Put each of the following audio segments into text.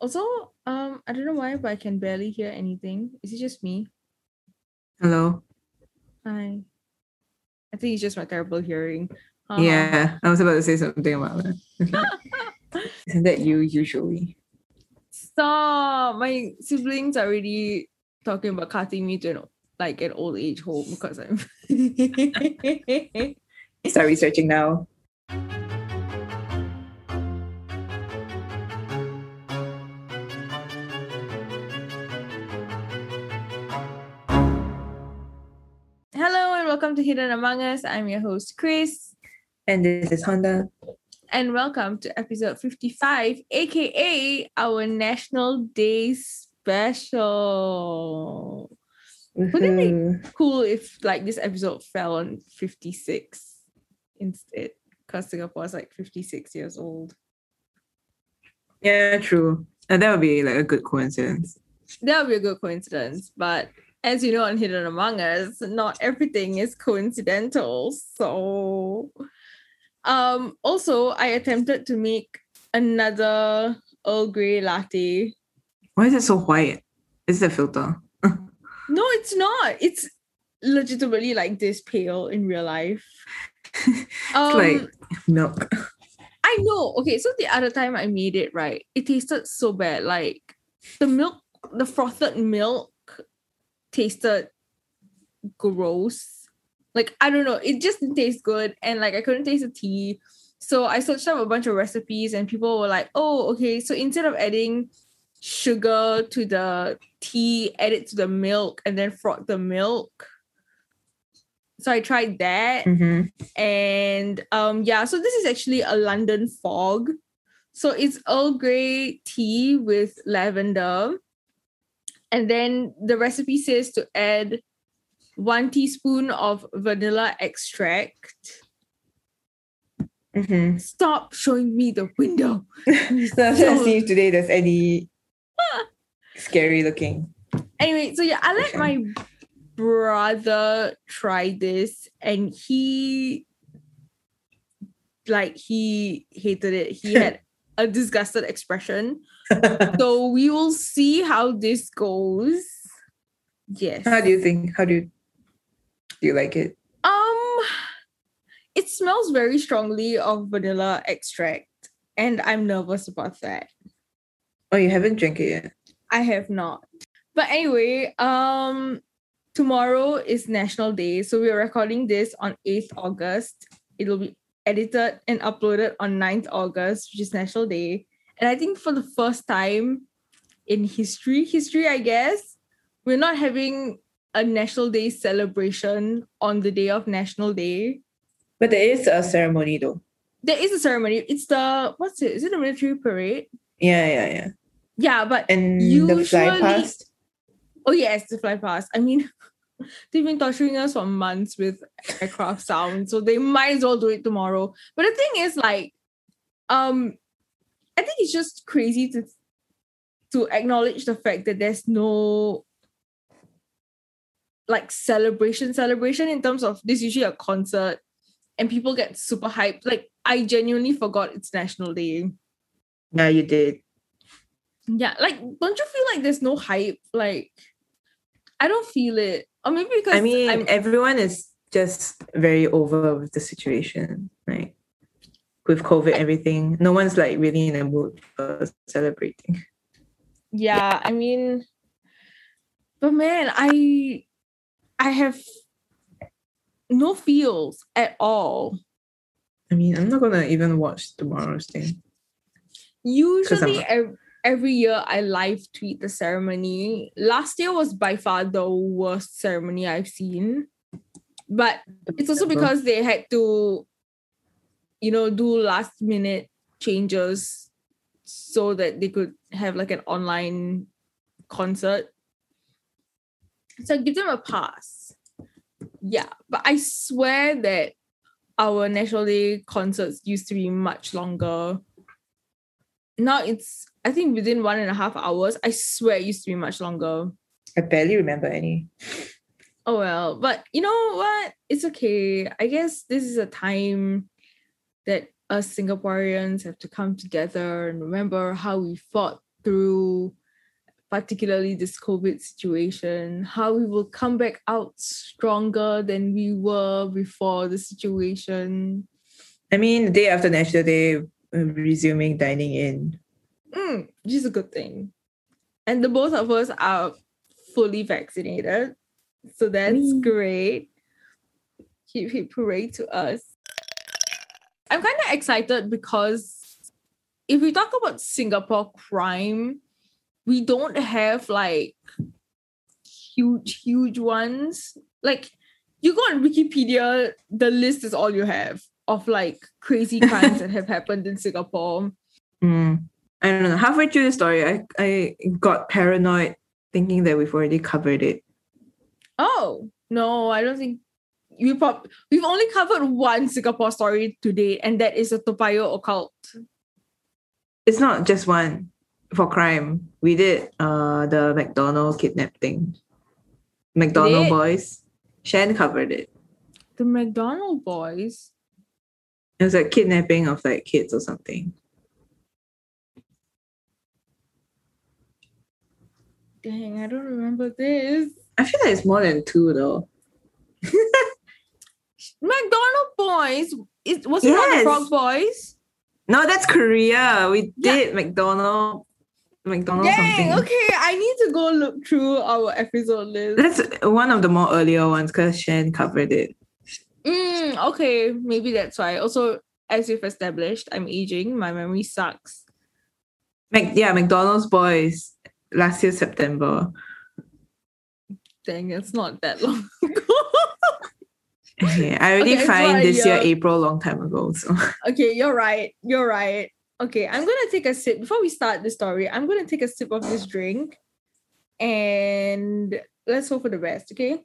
Also, um, I don't know why, but I can barely hear anything. Is it just me? Hello. Hi. I think it's just my terrible hearing. Uh-huh. Yeah, I was about to say something about that. Okay. Isn't that you usually? Stop! My siblings are already talking about cutting me to an, like an old age home because I'm. Start researching now. Welcome to Hidden Among Us. I'm your host Chris, And this is Honda. and welcome to episode 55, aka our National Day special. Wouldn't it be mm-hmm. cool if like this episode fell on 56 instead? Because Singapore is like 56 years old. Yeah, true. And that would be like a good coincidence. That would be a good coincidence. But as you know on Hidden Among Us, not everything is coincidental. So um also I attempted to make another Earl Grey latte. Why is it so white? Is it a filter? No, it's not. It's legitimately like this pale in real life. it's Um, like milk. I know. Okay, so the other time I made it, right, it tasted so bad. Like the milk, the frothed milk tasted gross. Like, I don't know, it just didn't taste good. And like I couldn't taste the tea. So I searched up a bunch of recipes and people were like, oh, okay. So instead of adding sugar to the tea, add it to the milk and then froth the milk. So I tried that Mhm. and um yeah so this is actually a london fog so it's earl grey tea with lavender and then the recipe says to add one teaspoon of vanilla extract. Mhm. stop showing me the window. So I'm trying to see if today there's any scary looking. anyway so yeah i let my brother try this and he like he hated it. He had a disgusted expression so we will see how this goes yes How do you think? How do you do you like it? um it smells very strongly of vanilla extract and i'm nervous about that Oh, you haven't drank it yet. I have not. But anyway, um tomorrow is National Day. So we are recording this on 8th August. It'll be edited and uploaded on 9th August, which is National Day. And I think for the first time in history, history, I guess, we're not having a National Day celebration on the day of National Day. But there is a ceremony though. There is a ceremony. It's the what's it? Is it a military parade? Yeah, yeah, yeah. Yeah, but And the fly Usually- past. Oh yes, the fly past. I mean, they've been torturing us for months with aircraft sound, so they might as well do it tomorrow. But the thing is, like, um, I think it's just crazy to to acknowledge the fact that there's no like celebration celebration in terms of this usually a concert and people get super hyped. Like I genuinely forgot it's National Day. Yeah, you did. Yeah, like don't you feel like there's no hype? Like I don't feel it. Or maybe because I mean, I'm everyone is just very over with the situation, right? With COVID, everything. No one's like really in a mood for celebrating. yeah, I mean but man, I I have no feels at all. I mean, I'm not gonna even watch tomorrow's thing. Usually not- every year I live tweet the ceremony. Last year was by far the worst ceremony I've seen. But it's also because they had to you know do last minute changes so that they could have like an online concert so I give them a pass yeah but i swear that our national day concerts used to be much longer now it's i think within one and a half hours i swear it used to be much longer I barely remember any. Oh well, but you know what? It's okay. I guess this is a time that us Singaporeans have to come together and remember how we fought through particularly this COVID situation, how we will come back out stronger than we were before the situation. I mean, the day after National Day, resuming dining in. Mm, which is a good thing. And the both of us are fully vaccinated. So that's Whee. great. Hip hip hooray to us. I'm kind of excited because if we talk about Singapore crime, we don't have like huge, huge ones. Like you go on Wikipedia, the list is all you have of like crazy crimes that have happened in Singapore. Mm. I don't know. Halfway through the story, I, I got paranoid thinking that we've already covered it. Oh no, I don't think we pop. We've only covered one Singapore story today, and that is a Toa Payoh occult. It's not just one for crime. We did uh the McDonald kidnap thing. McDonald did? boys. Shan covered it. The McDonald boys. It was like kidnapping of like kids or something. Dang, I don't remember this. I feel like it's more than two though. McDonald boys. Is was it not the Yes. Frog Boys? No, that's Korea. We Yeah. did McDonald McDonald Dang. something. Okay, I need to go look through our episode list. That's one of the more earlier ones because Shan covered it. Mm, okay, maybe that's why. Also, as you've established, I'm aging. My memory sucks. Mac, yeah, McDonald's boys last year September. Dang, it's not that long ago. Okay, I already Okay, find this year year. April long time ago. So okay, you're right. You're right. Okay, I'm gonna take a sip before we start the story. I'm gonna take a sip of this drink, and let's hope for the best. Okay.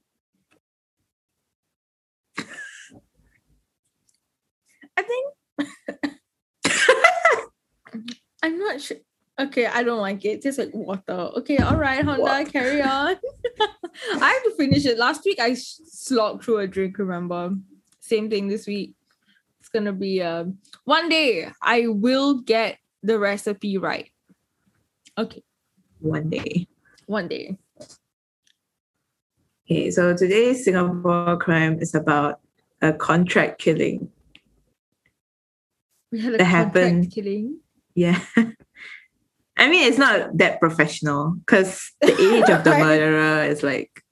I think I'm not sure. Okay, I don't like it. It tastes like water. Okay, all right, Honda, What? carry on. I have to finish it. Last week I slogged through a drink. Remember, same thing this week. It's gonna be um one day. I will get the recipe right. Okay, one day. one day. Okay, so today's Singapore crime is about a contract killing. We had a That contract happened. killing. Yeah. I mean, it's not that professional because the age of the Right. murderer is like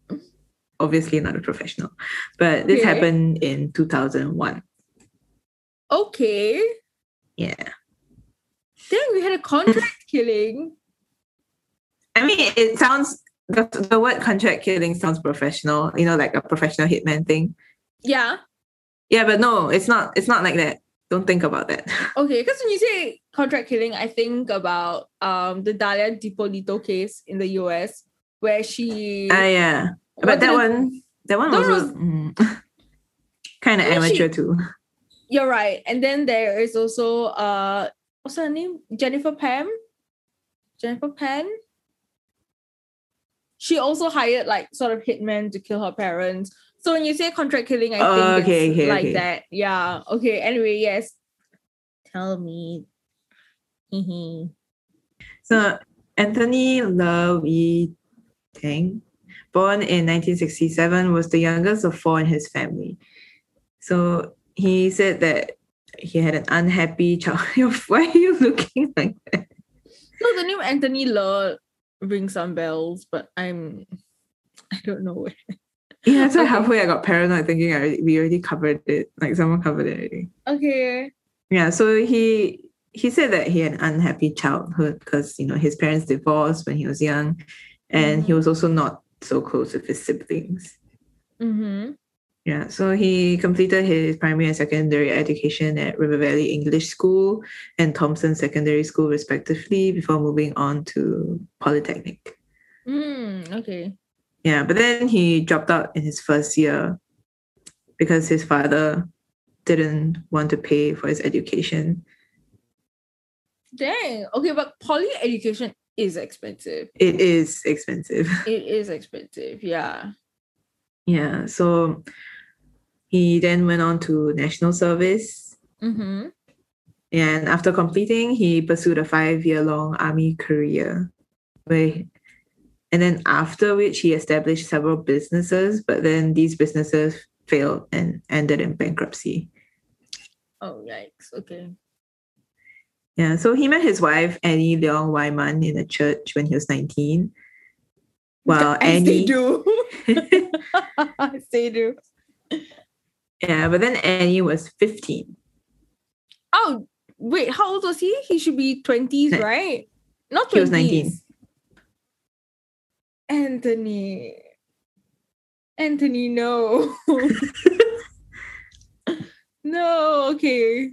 obviously not a professional. But this Okay. happened in 2001. Okay. Yeah. Then we had a contract killing. I mean, it sounds, the, the word contract killing sounds professional, you know, like a professional hitman thing. Yeah. Yeah, but no, it's not, it's not like that. Don't think about that. Okay, because when you say contract killing, I think about um the Dalia Dippolito case in the US where she Ah, yeah. But that one, that one That was was- kind of I mean, she- amateur too. You're right. And then there is also uh what's her name? Jennifer Pam? Jennifer Pan? She also hired like sort of hitmen to kill her parents. So when you say contract killing, I Oh, think okay, it's okay, like okay. that. Yeah. Okay. Anyway, yes. Tell me. Mhm. So Anthony Ler Wee Teang, born in 1967, was the youngest of four in his family. So he said that he had an unhappy child. Why are you looking like that? So the name Anthony Ler rings some bells, but I'm I don't know where. Yeah, so Okay. halfway I got paranoid thinking I already, we already covered it. Like someone covered it already. Okay. Yeah, so he he said that he had an unhappy childhood because you know his parents divorced when he was young, and he Mhm. was also not so close with his siblings. Mm-hmm. Yeah, so he completed his primary and secondary education at River Valley English School and Thomson Secondary School, respectively, before moving on to Polytechnic. Mm, okay. Yeah, but then he dropped out in his first year because his father didn't want to pay for his education. Dang. Okay, but poly education is expensive. It is expensive. It is expensive. Yeah. Yeah, so he then went on to national service Mm-hmm. And after completing, he pursued a five-year-long army career. Where, and then after which he established several businesses, but then these businesses failed and ended in bankruptcy. Oh yikes. Okay. Yeah, so he met his wife Annie Leong Wai Mun in a church when he was 19. While As they Annie do. As they do. Yeah, but then Annie was 15. Oh, wait, how old was he? He should be 20s, Ni- right? Not 20s. He was 19. Anthony. Anthony, no. no, okay.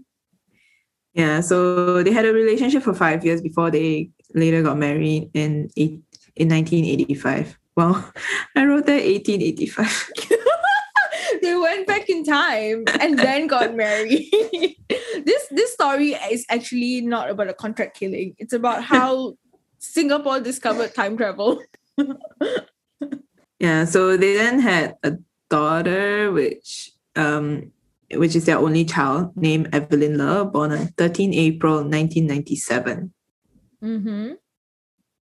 Yeah, so they had a relationship for five years before they later got married in eight, in 1985. Well, I wrote that 1885. they went back in time and then got married. this this story is actually not about a contract killing. It's about how Singapore discovered time travel. Yeah, so they then had a daughter, which um, which is their only child, named Evelyn Ler, born on 13 April 1997. Mm-hmm.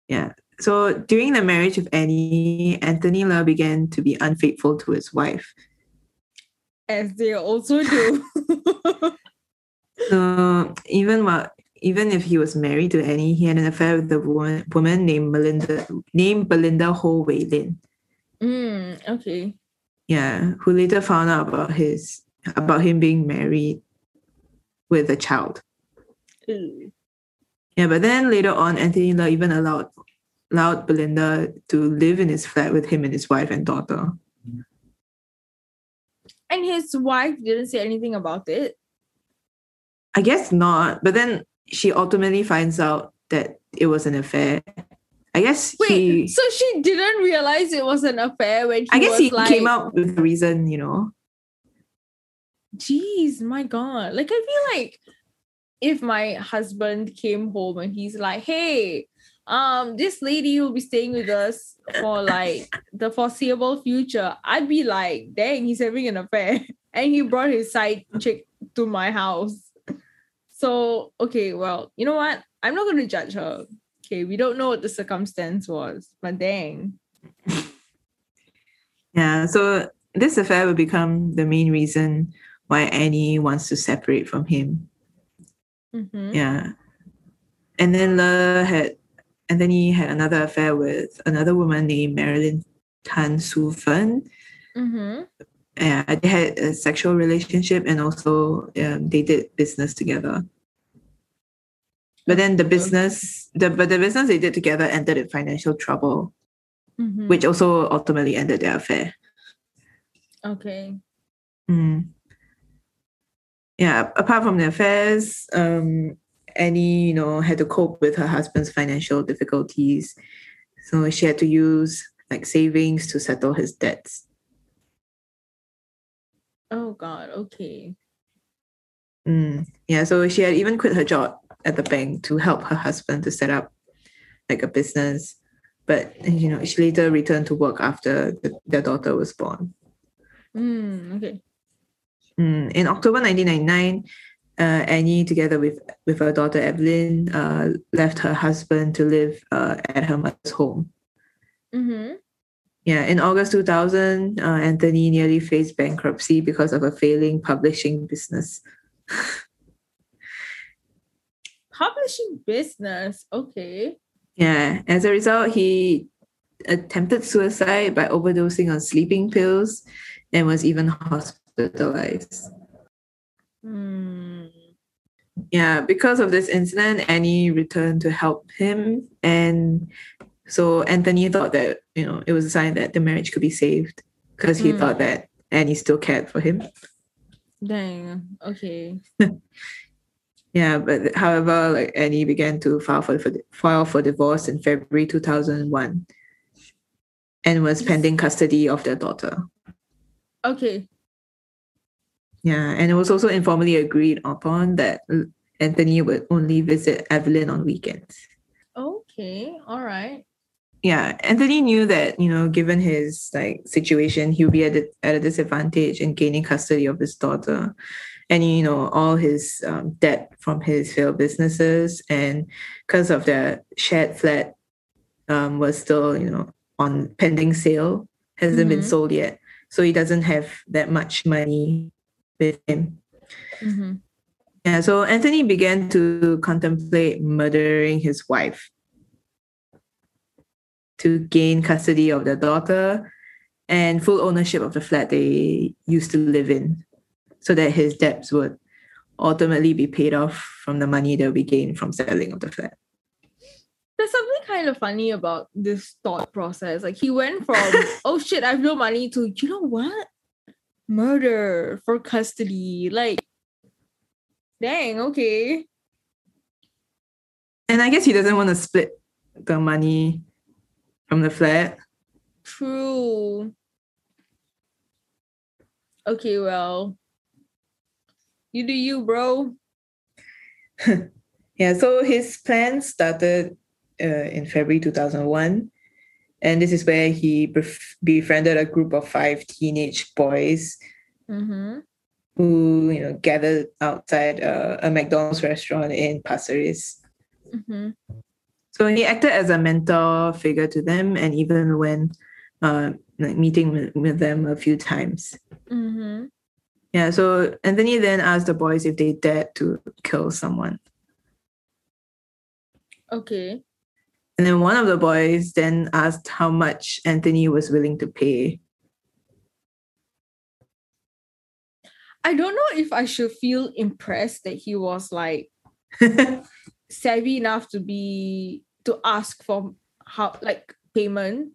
Yeah. So during the marriage of Annie, Anthony Ler began to be unfaithful to his wife. As they also do. So even while even if he was married to Annie, he had an affair with a woman, woman named Melinda named Belinda Ho Wei Lin. mm, okay. Yeah, who later found out about his about him being married with a child. Ew. Yeah, but then later on, Anthony Ler even allowed allowed Belinda to live in his flat with him and his wife and daughter. And his wife didn't say anything about it. I guess not, but then she ultimately finds out that it was an affair. I guess Wait, he. so she didn't realize it was an affair when he I guess he like, came out with a reason, you know. Jeez, my God. Like, I feel like if my husband came home and he's like, hey, um, this lady will be staying with us for like the foreseeable future, I'd be like, dang, he's having an affair. And he brought his side chick to my house. So, okay, well, you know what? I'm not going to judge her. Okay, we don't know what the circumstance was, but dang. Yeah, so this affair will become the main reason why Annie wants to separate from him. Mhm. Yeah. And then Ler had Anthony had another affair with another woman named Marilyn Tan Su Fen. Mhm. Yeah, they had a sexual relationship and also um, they did business together. But then the business, the but the business they did together ended in financial trouble, Mhm. which also ultimately ended their affair. Okay. Mm. Yeah, apart from the affairs, um, Annie, you know, had to cope with her husband's financial difficulties. So she had to use like savings to settle his debts. Oh God. Okay. Mm. Yeah, so she had even quit her job at the bank to help her husband to set up like a business. But you know, she later returned to work after the, their daughter was born. Mm, okay. Mm, in October 1999, uh, Annie, together with, with her daughter Evelyn, uh, left her husband to live uh, at her mother's home. Mm-hmm. Yeah, in August 2000, uh, Anthony nearly faced bankruptcy because of a failing publishing business. Publishing business. Okay. Yeah, as a result, he attempted suicide by overdosing on sleeping pills and was even hospitalized. Hmm. yeah, because of this incident, Annie returned to help him. And so Anthony thought that, you know, it was a sign that the marriage could be saved because he Mm. thought that Annie still cared for him. Dang. Okay. Yeah, but however, like Annie began to file for, for file for divorce in February 2001 and was pending custody of their daughter. Okay. Yeah, and it was also informally agreed upon that Anthony would only visit Evelyn on weekends. Okay. All right. yeah anthony knew that you know given his like situation he would be at a, at a disadvantage in gaining custody of his daughter and you know all his um, debt from his failed businesses and because of the shared flat um, was still you know on pending sale hasn't been Mhm. sold yet so he doesn't have that much money with him Mhm. yeah so anthony began to contemplate murdering his wife to gain custody of their daughter and full ownership of the flat they used to live in so that his debts would ultimately be paid off from the money that we be gained from selling of the flat. There's something kind of funny about this thought process. Like he went from, oh shit, I have no money to, you know what? Murder for custody. Like, dang, okay. And I guess he doesn't want to split the money from the flat. True. Okay, well, you do you, bro. Yeah, so his plan started uh, in February 2001. And this is where he bef- befriended a group of five teenage boys Mm-hmm. who, you know, gathered outside uh, a McDonald's restaurant in Pasir Ris. Mm-hmm. So he acted as a mentor figure to them and even when uh, like meeting with, with them a few times. Mm-hmm. Yeah, so Anthony then asked the boys if they dared to kill someone. Okay. And then one of the boys then asked how much Anthony was willing to pay. I don't know if I should feel impressed that he was like savvy enough to be to ask for how like payment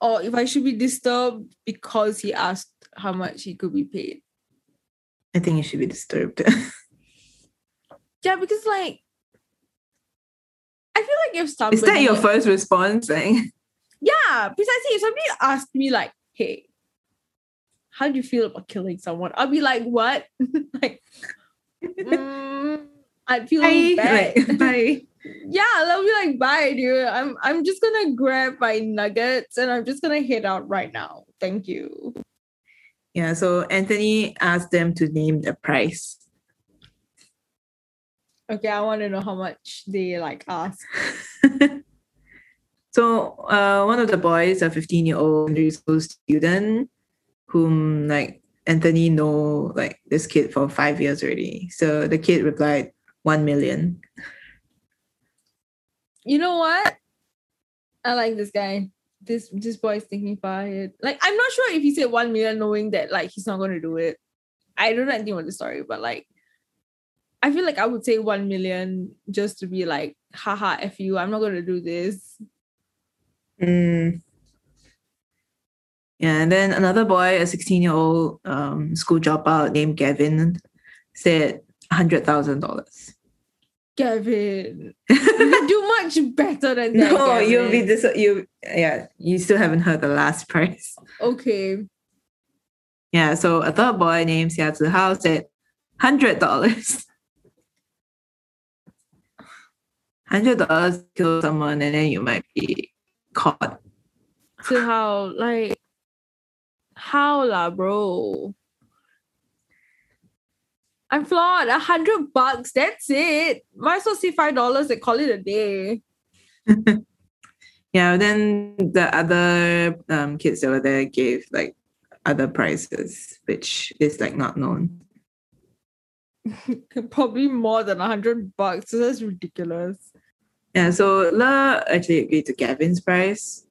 or if I should be disturbed because he asked how much he could be paid. I think you should be disturbed. Yeah, because like I feel like if somebody Is that your first response? Like, Yeah, precisely. If somebody asked me like, hey, how do you feel about killing someone? I'll be like, what? like mm, I'd feel bye. bad. Like, bye. yeah, I'll be like, bye, dude. I'm I'm just gonna grab my nuggets and I'm just gonna head out right now. Thank you. Yeah, so Anthony asked them to name the price. Okay, I want to know how much they like ask. so uh, one of the boys, a 15 year old secondary school student, whom like Anthony know like this kid for five years already. So the kid replied, one million. You know what? I like this guy. This this boy is thinking far ahead. Like I'm not sure if he said one million, knowing that like he's not going to do it. I don't know anything about the story, but like I feel like I would say one million just to be like, haha, f you. I'm not going to do this. Mm. Yeah, and then another boy, a 16 year old um, school dropout named Gavin, said $100,000. Gavin, you do much better than that. No, you'll be this. you yeah, you still haven't heard the last price. okay. Yeah, so a third boy named Xiazi Hao said hundred dollars. Hundred dollars kill someone and then you might be caught. So how like how lah, bro? I'm flawed. A hundred bucks. That's it. Might as well see five dollars and call it a day. Yeah, then the other um, kids that were there gave like other prices, which is like not known. Probably more than a hundred bucks. So that's ridiculous. Yeah, so Ler actually agreed to Gavin's price.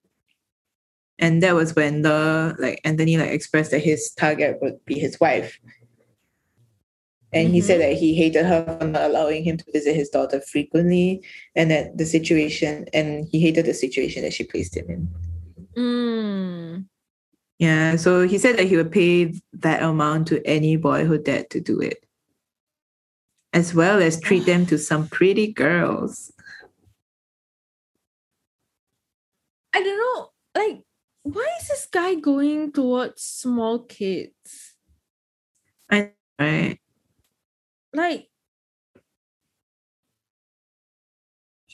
And that was when the like Anthony like expressed that his target would be his wife. And he said that he hated her for not allowing him to visit his daughter frequently and that the situation and he hated the situation that she placed him in. Mm. Yeah, so he said that he would pay that amount to any boy who dared to do it. As well as treat them to some pretty girls. I don't know. Like, why is this guy going towards small kids? I right. Like,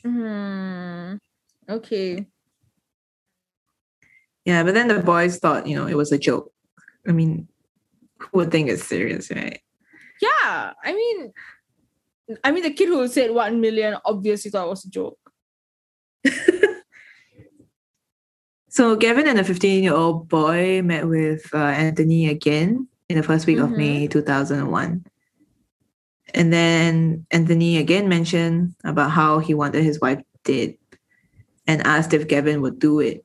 hmm. Okay. Yeah, but then the boys thought, you know, it was a joke. I mean, who would think it's serious, right? Yeah, I mean, I mean, the kid who said one million obviously thought it was a joke. So Gavin and a 15 year old boy met with uh, Anthony again in the first week of Mhm. May 2001. And then Anthony again mentioned about how he wanted his wife dead and asked if Gavin would do it.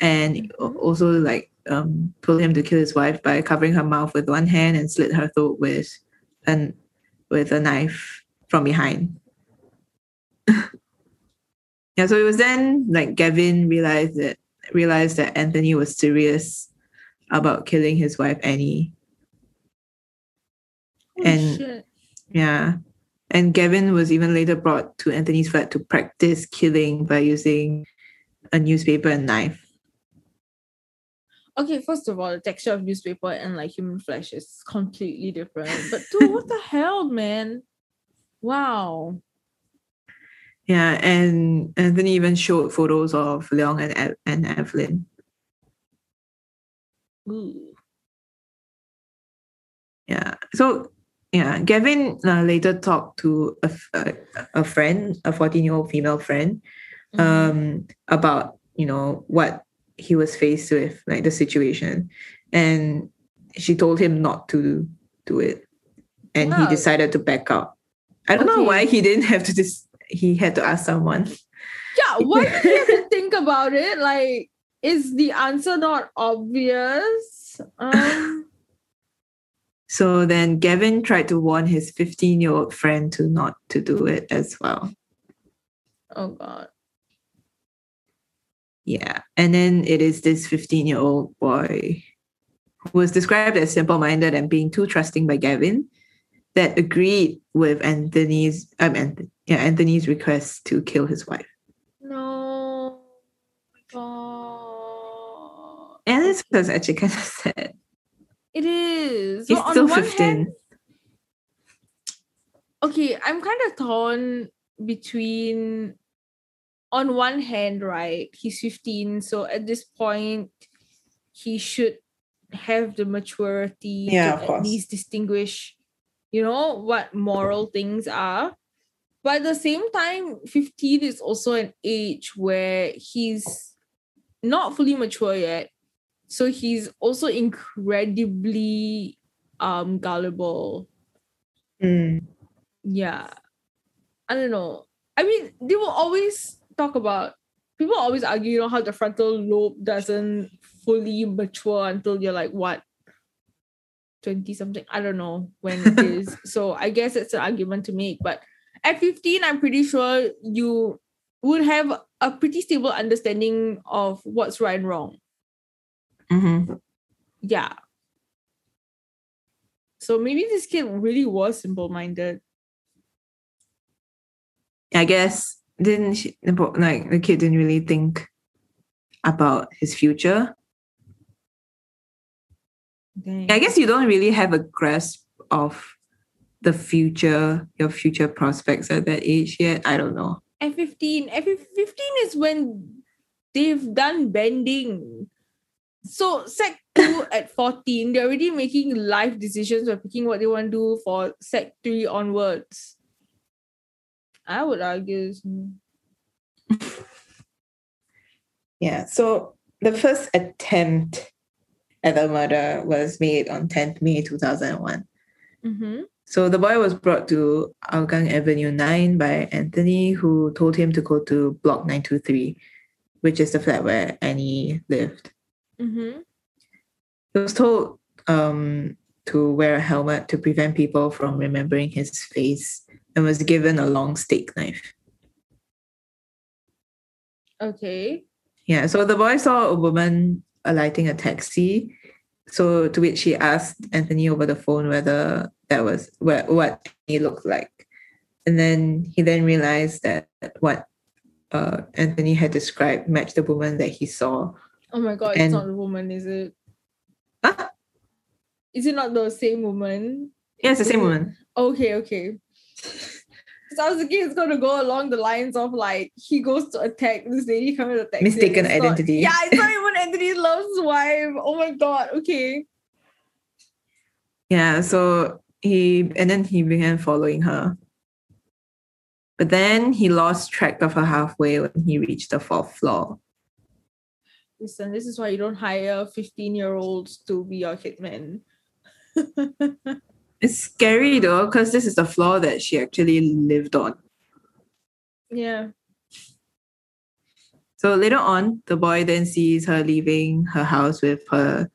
And Mhm. also like um, told him to kill his wife by covering her mouth with one hand and slit her throat with an with a knife from behind. yeah, so it was then like Gavin realized that realized that Anthony was serious about killing his wife Annie. Holy And- shit. Yeah. And Gavin was even later brought to Anthony's flat to practice killing by using a newspaper and knife. Okay, first of all, the texture of newspaper and like human flesh is completely different. But dude, what the hell, man? Wow. Yeah, and Anthony even showed photos of Leong and and Evelyn. Ooh. Yeah. So yeah, Gavin uh, later talked to a, a, friend, a 14 year old female friend, Mhm. um, about you know what he was faced with, like the situation, and she told him not to do it, and he decided to back out. I don't know why he didn't have to just he had to ask someone. yeah, why did you have to think about it? Like, is the answer not obvious? Um, So then Gavin tried to warn his 15 year old friend to not to do it as well. oh god. Yeah. And then it is this 15 year old boy who was described as simple minded and being too trusting by Gavin that agreed with Anthony's um, Anth- yeah, Anthony's request to kill his wife. No. God. And this was actually kind of sad. It is. He's So on still one 15. hand- okay, I'm kind of torn between on one hand, right? He's 15, so at this point he should have the maturity Yeah, to of at course. least distinguish, you know, what moral things are. But at the same time, 15 is also an age where he's not fully mature yet. So he's also incredibly um gullible. Mm. Yeah. I don't know. I mean, they will always talk about people always argue, you know, how the frontal lobe doesn't fully mature until you're like what 20 something. I don't know when it is. So I guess it's an argument to make. But at 15, I'm pretty sure you would have a pretty stable understanding of what's right and wrong. hmm Yeah. So maybe this kid really was simple minded. I guess didn't she, like the kid didn't really think about his future. I guess you don't really have a grasp of the future, your future prospects at that age yet. I don't know. at 15 at 15 is when they've done bending so sec 2 at 14 they're already making life decisions or picking what they want to do for sec 3 onwards i would argue Yeah. So the first attempt the murder was made on 10th May 2001. Mhm. So the boy was brought to Hougang Avenue 9 by Anthony, who told him to go to Block 923, which is the flat where Annie lived. Mhm. He was told um, to wear a helmet to prevent people from remembering his face and was given a long steak knife. okay Yeah, so the boy saw a woman alighting a taxi. So to which he asked Anthony over the phone whether that was what what he looked like. And then he then realized that what uh, Anthony had described matched the woman that he saw. oh my god And- it's not the woman is it Huh? is it not the same woman Yeah, it's the same woman. Okay, okay. So I was thinking it's gonna go along the lines of like he goes to attack this lady coming to attack. him. Mistaken It's not- identity. yeah, it's not even Anthony Ler's wife. Oh my god. Okay. Yeah, so he and then he began following her. But then he lost track of her halfway when he reached the fourth floor. Listen, this is why you don't hire 15 year olds to be your hitman. It's scary though, because this is the floor that she actually lived on. yeah. So later on, the boy then sees her leaving her house with her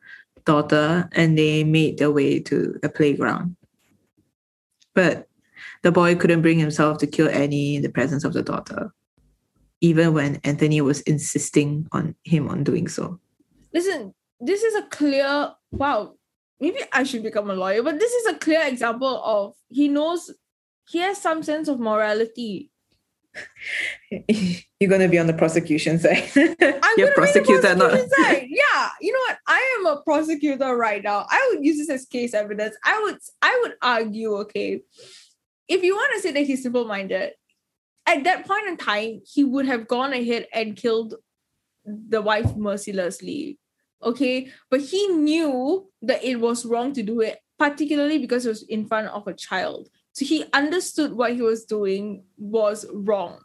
daughter and they made their way to the playground. But the boy couldn't bring himself to kill Annie in the presence of the daughter, even when Anthony was insisting on him on doing so. Listen, this is a clear wow. Maybe I should become a lawyer, but this is a clear example of he knows he has some sense of morality. You're gonna be on the prosecution side. I'm You're gonna prosecutor, be the not side. Yeah, you know what? I am a prosecutor right now. I would use this as case evidence. I would I would argue, okay, if you want to say that he's simple-minded, at that point in time, he would have gone ahead and killed the wife mercilessly. Okay, but he knew that it was wrong to do it, particularly because it was in front of a child. So he understood what he was doing was wrong.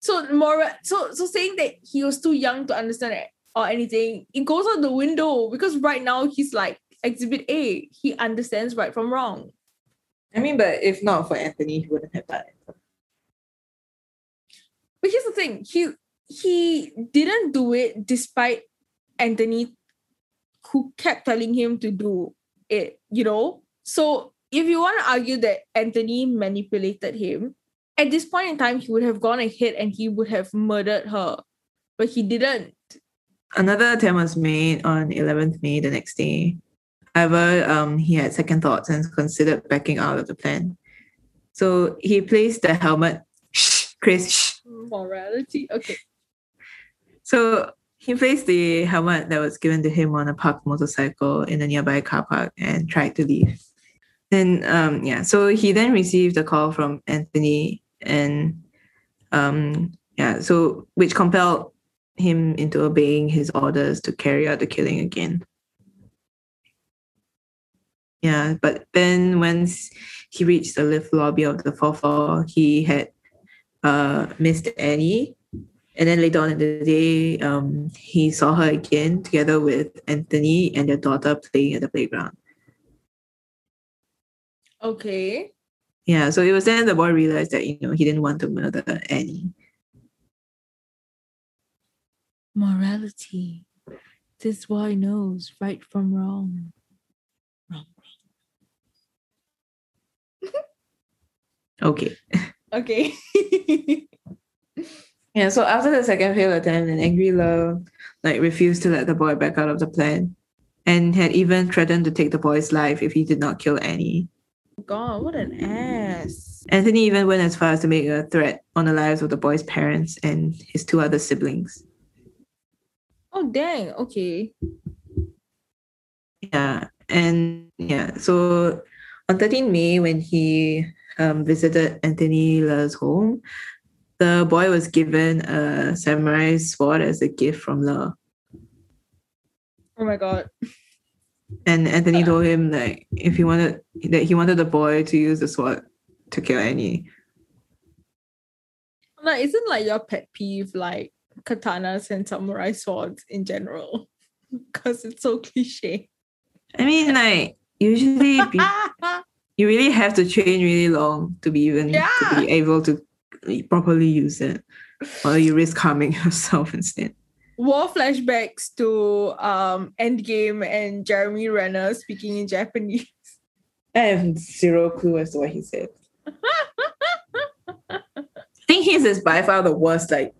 So more so so saying that he was too young to understand it or anything, it goes out the window because right now he's like exhibit A. He understands right from wrong. I mean, but if not for Anthony, he wouldn't have done it. But here's the thing: he he didn't do it despite Anthony, who kept telling him to do it. You know, so if you want to argue that Anthony manipulated him, at this point in time, he would have gone ahead and he would have murdered her, but he didn't. Another attempt was made on 11th May the next day. However, um, he had second thoughts and considered backing out of the plan. So he placed the helmet. Shh, Chris. Shh. Morality. Okay. So he placed the helmet that was given to him on a parked motorcycle in a nearby car park and tried to leave. Then, um, yeah, so he then received a call from Anthony, and um, yeah, so which compelled him into obeying his orders to carry out the killing again. Yeah, but then once he reached the lift lobby of the fourth floor, he had uh, missed Annie. And then later on in the day, um, he saw her again together with Anthony and their daughter playing at the playground. Okay. Yeah, so it was then the boy realized that you know he didn't want to murder Annie. Morality. This boy knows right from wrong. Wrong. Okay. Okay. Yeah, so after the second failed attempt, an angry Ler like refused to let the boy back out of the plan, and had even threatened to take the boy's life if he did not kill Annie. God, what an ass. Anthony even went as far as to make a threat on the lives of the boy's parents and his two other siblings. Oh dang. Okay. Yeah, and yeah, so on 13 May, when he um, visited Anthony Ler's home, the boy was given a samurai sword as a gift from Ler. Oh my god. And Anthony uh. told him like if he wanted that he wanted the boy to use the sword to kill Annie. Like, isn't like your pet peeve like katanas and samurai swords in general? Because it's so cliche. I mean, like usually be, you really have to train really long to be even to be able to properly use it, or you risk harming yourself instead. War flashbacks to um Endgame and Jeremy Renner speaking in Japanese. I have zero clue as to what he said. I think he's his is by far the worst like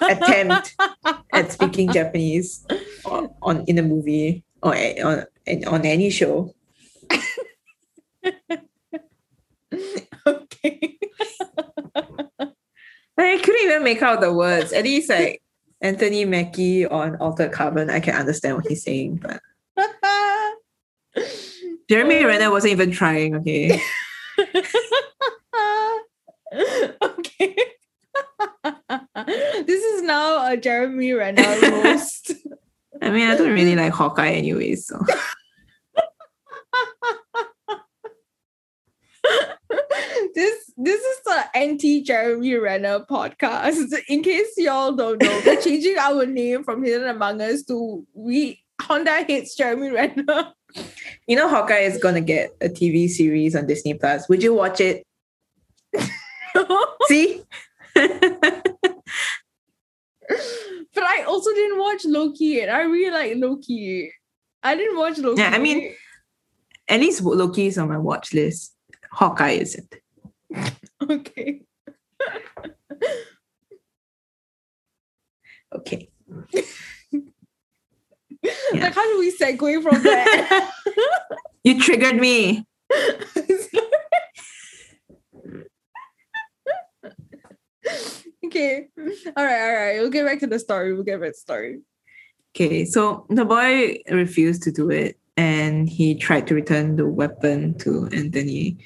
attempt at speaking Japanese on, on in a movie or a- on on any show. okay. I couldn't even make out the words. At least like Anthony Mackie on Altered Carbon, I can understand what he's saying, but Jeremy. Renner wasn't even trying. Okay, okay. this is now a Jeremy Renner roast. I mean I don't really like Hawkeye anyway, so anti Jeremy Renner podcast. In case y'all don't know, we're changing our name from Hidden Among Us to We Honda Hates Jeremy Renner. You know, Hawkeye is gonna get a TV series on Disney Plus. Would you watch it? See? but I also didn't watch Loki and I really like Loki. I didn't watch Loki. Yeah, I mean, at least Loki is on my watch list. Hawkeye isn't. okay. Okay. Like, how do we segue from that? You triggered me. okay. All right, all right. We'll get back to the story. We'll get back to the story. Okay, so the boy refused to do it and he tried to return the weapon to Anthony.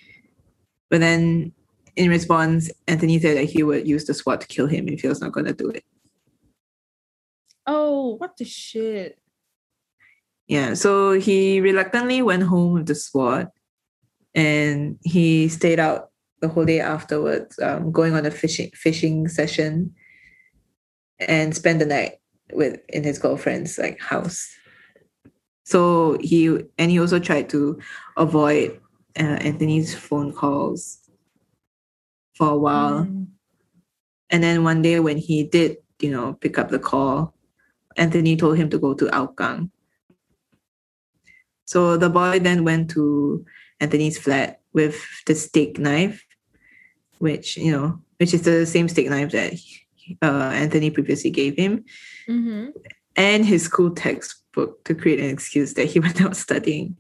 But then in response, Anthony said that he would use the sword to kill him if he was not going to do it. Oh, what the shit? Yeah, so he reluctantly went home with the sword and he stayed out the whole day afterwards, um, going on a fishing fishing session and spent the night with in his girlfriend's like house. So he and he also tried to avoid uh, Anthony's phone calls for a while. Mm. And then one day when he did, you know, pick up the call, Anthony told him to go to Hougang. So the boy then went to Anthony's flat with the steak knife, which, you know, which is the same steak knife that uh, Anthony previously gave him, Mm-hmm. and his school textbook to create an excuse that he went out studying.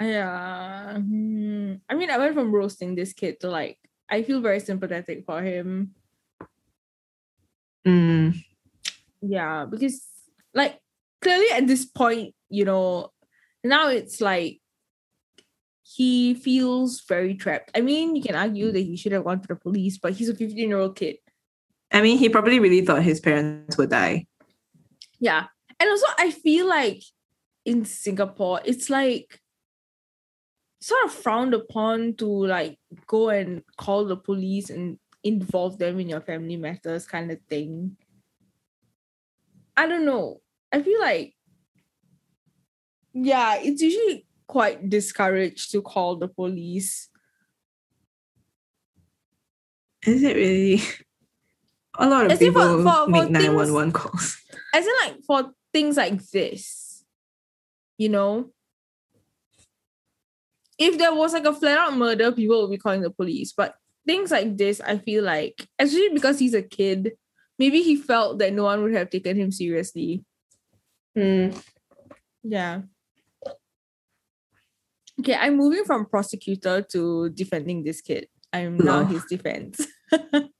Yeah. hmm. I mean, I went from roasting this kid to like, I feel very sympathetic for him. Mm, Yeah, because like clearly at this point, you know, now it's like he feels very trapped. I mean, you can argue that he should have gone to the police, but he's a 15 year old kid. I mean, he probably really thought his parents would die. Yeah. And also, I feel like in Singapore, it's like sort of frowned upon to like go and call the police and involve them in your family matters kind of thing. I don't know. I feel like, yeah, it's usually quite discouraged to call the police. Is it really? A lot of As for- people for- for make 911 calls. As in, like, for things like this, you know, if there was like a flat out murder, people would be calling the police. But things like this, I feel like, especially because he's a kid, maybe he felt that no one would have taken him seriously. Mm. Yeah. Okay, I'm moving from prosecutor to defending this kid. I'm now his defense.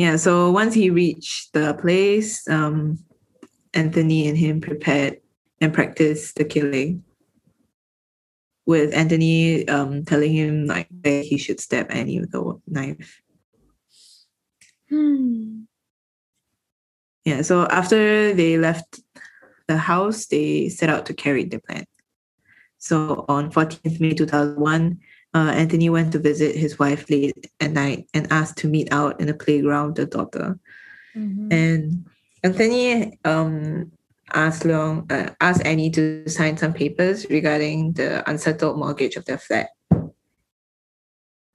Yeah, so once he reached the place, um, Anthony and him prepared and practiced the killing. With Anthony um, telling him like that he should stab Annie with a knife. Hmm. Yeah, so after they left the house, they set out to carry the plan. So on 14th May 2001, uh, Anthony went to visit his wife late at night and asked to meet out in the playground with the daughter. Mhm. And Anthony um, asked Leong, uh, asked Annie to sign some papers regarding the unsettled mortgage of their flat.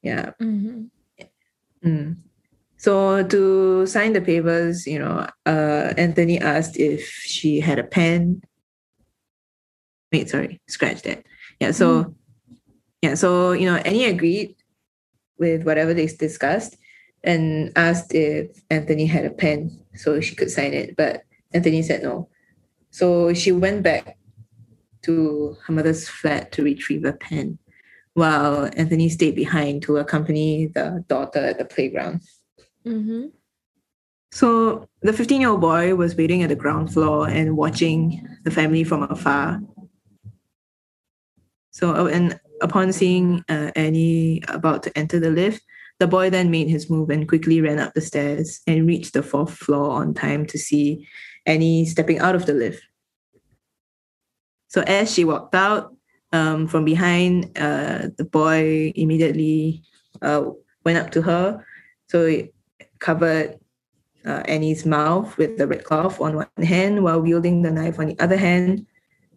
Yeah. Mhm. Mm. So to sign the papers, you know, uh, Anthony asked if she had a pen. Wait, sorry, scratch that. Yeah, so yeah, so you know, Annie agreed with whatever they discussed and asked if Anthony had a pen so she could sign it, but Anthony said no. So she went back to her mother's flat to retrieve a pen, while Anthony stayed behind to accompany the daughter at the playground. Mhm. So the 15 year old boy was waiting at the ground floor and watching the family from afar. So, uh, and upon seeing uh, Annie about to enter the lift, the boy then made his move and quickly ran up the stairs and reached the fourth floor on time to see Annie stepping out of the lift. So, as she walked out, um, from behind, uh, the boy immediately uh, went up to her. So it covered uh, Annie's mouth with the red cloth on one hand while wielding the knife on the other hand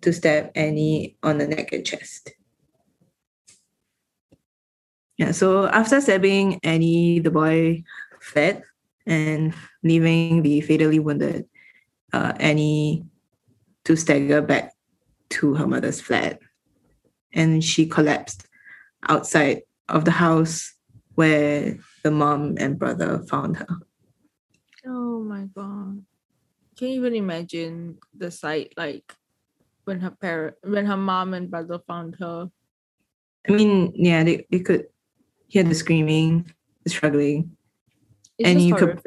to stab Annie on the neck and chest. Yeah, so after stabbing Annie, the boy fled and leaving the fatally wounded uh, Annie to stagger back to her mother's flat. And she collapsed outside of the house where the mom and brother found her. Oh my god. Can't even imagine the sight like when her parent when her mom and brother found her. I mean, yeah, they, they could hear the screaming, the struggling. It's And you could-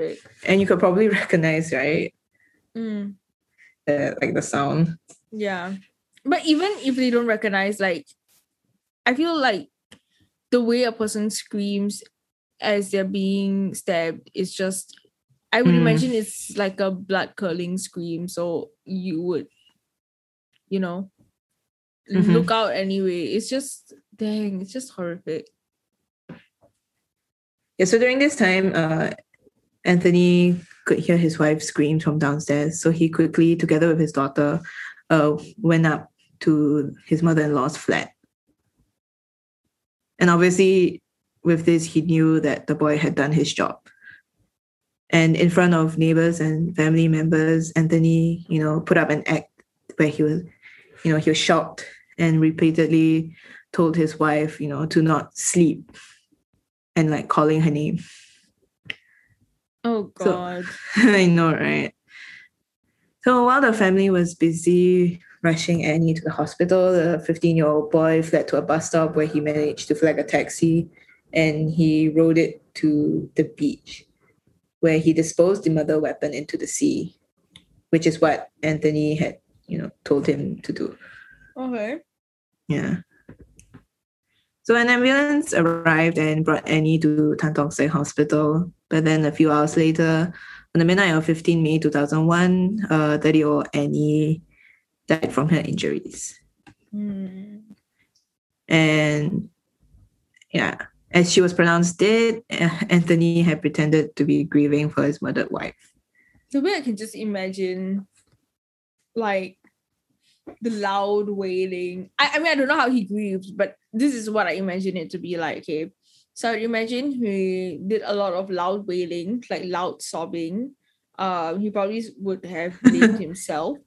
And you could probably recognize, right? Mm, The, like the sound. yeah. But even if they don't recognize, like I feel like the way a person screams as they're being stabbed is just I would Mm. imagine it's like a blood curdling scream. So you would, you know, Mhm. look out anyway. It's just dang, it's just horrific. Yeah, so during this time, uh, Anthony could hear his wife scream from downstairs. So he quickly, together with his daughter, uh, went up to his mother in law's flat. And obviously, with this, he knew that the boy had done his job. And in front of neighbors and family members, Anthony, you know, put up an act where he was, you know, he was shocked and repeatedly told his wife, you know, to not sleep and like calling her name. Oh So- god. I know, right? So while the family was busy rushing Annie to the hospital, the 15 year old boy fled to a bus stop where he managed to flag a taxi and he rode it to the beach where he disposed the murder weapon into the sea, which is what Anthony had, you know, told him to do. Okay. Yeah. So an ambulance arrived and brought Annie to Tan Tock Seng Hospital. But then a few hours later, on the midnight of 15 May 2001, uh, 30-year-old Annie died from her injuries. Hmm. And yeah, as she was pronounced dead, uh, Anthony had pretended to be grieving for his murdered wife. The way I can just imagine like the loud wailing. I, I mean I don't know how he grieved, but this is what I imagine it to be like. Okay. So imagine he did a lot of loud wailing, like loud sobbing. Um, he probably would have blamed himself.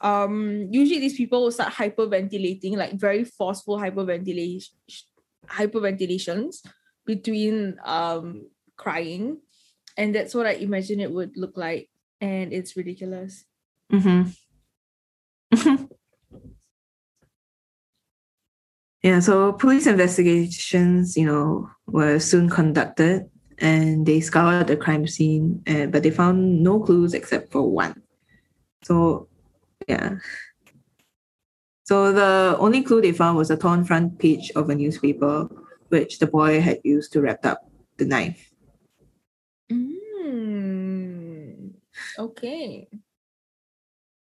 Um, usually these people will start hyperventilating, like very forceful hyperventilation hyperventilations between um crying. And that's what I imagine it would look like. And it's ridiculous. Mm-hmm. yeah, so police investigations, you know, were soon conducted and they scoured the crime scene, uh, but they found no clues except for one. So, yeah. So the only clue they found was a torn front page of a newspaper, which the boy had used to wrap up the knife. Mm. Okay.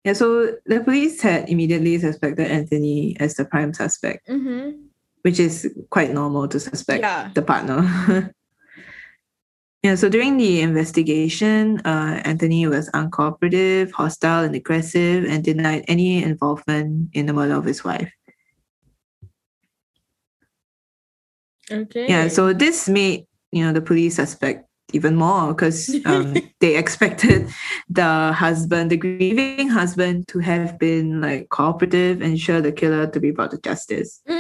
Yeah, so the police had immediately suspected Anthony as the prime suspect. Mm-hmm. which is quite normal to suspect Yeah. the partner. yeah, so during the investigation, uh, Anthony was uncooperative, hostile, and aggressive, and denied any involvement in the murder of his wife. Okay. Yeah, so this made you know the police suspect even more because um, they expected the husband, the grieving husband, to have been like cooperative and sure the killer to be brought to justice.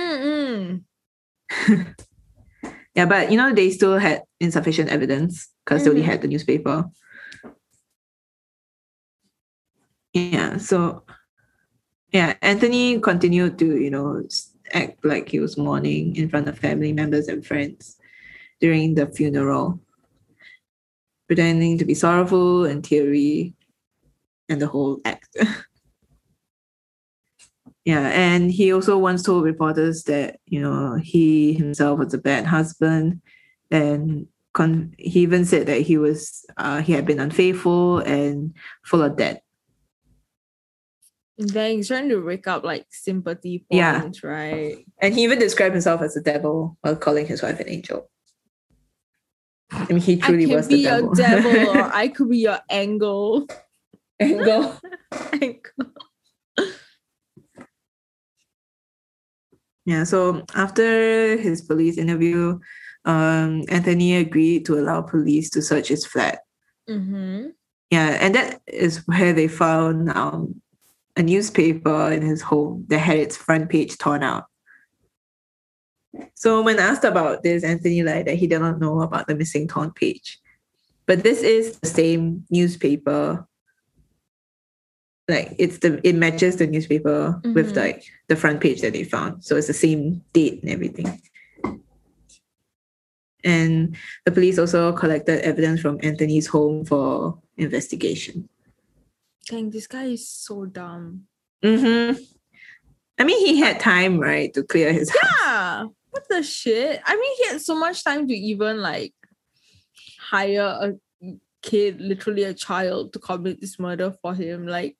Yeah, but you know, they still had insufficient evidence because they only Mhm. had the newspaper. Yeah, so yeah, Anthony continued to, you know, act like he was mourning in front of family members and friends during the funeral, pretending to be sorrowful and teary and the whole act. Yeah, and he also once told reporters that you know he himself was a bad husband, and con- he even said that he was uh, he had been unfaithful and full of debt. Then he's trying to rake up like sympathy Yeah. points, right? And he even described himself as a devil while calling his wife an angel. I mean, he truly I can was the be devil. your devil, or I could be your angle. Angel. Angle. Yeah, so after his police interview, um, Anthony agreed to allow police to search his flat. Mm-hmm. Yeah, and that is where they found um, a newspaper in his home that had its front page torn out. So when asked about this, Anthony lied that he did not know about the missing torn page. But this is the same newspaper. Like it's the it matches the newspaper with Mhm. like the front page that they found. So it's the same date and everything. And the police also collected evidence from Anthony's home for investigation. Dang, this guy is so dumb. Mm-hmm. I mean, he had time, right, to clear his house. What the shit? I mean, he had so much time to even like hire a kid, literally a child, to commit this murder for him. Like,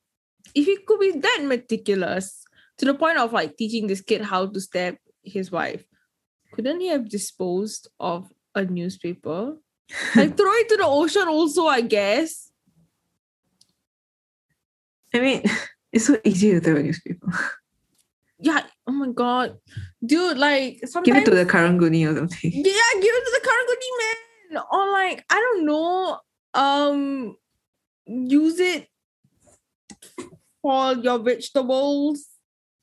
if he could be that meticulous to the point of like teaching this kid how to stab his wife, couldn't he have disposed of a newspaper? Like, throw it to the ocean, also, I guess. I mean, it's so easy to throw a newspaper. Yeah. Oh my god, dude! Like sometimes Give it to the Karanguni or something. Yeah, give it to the Karanguni man. Or like, I don't know, um use it for your vegetables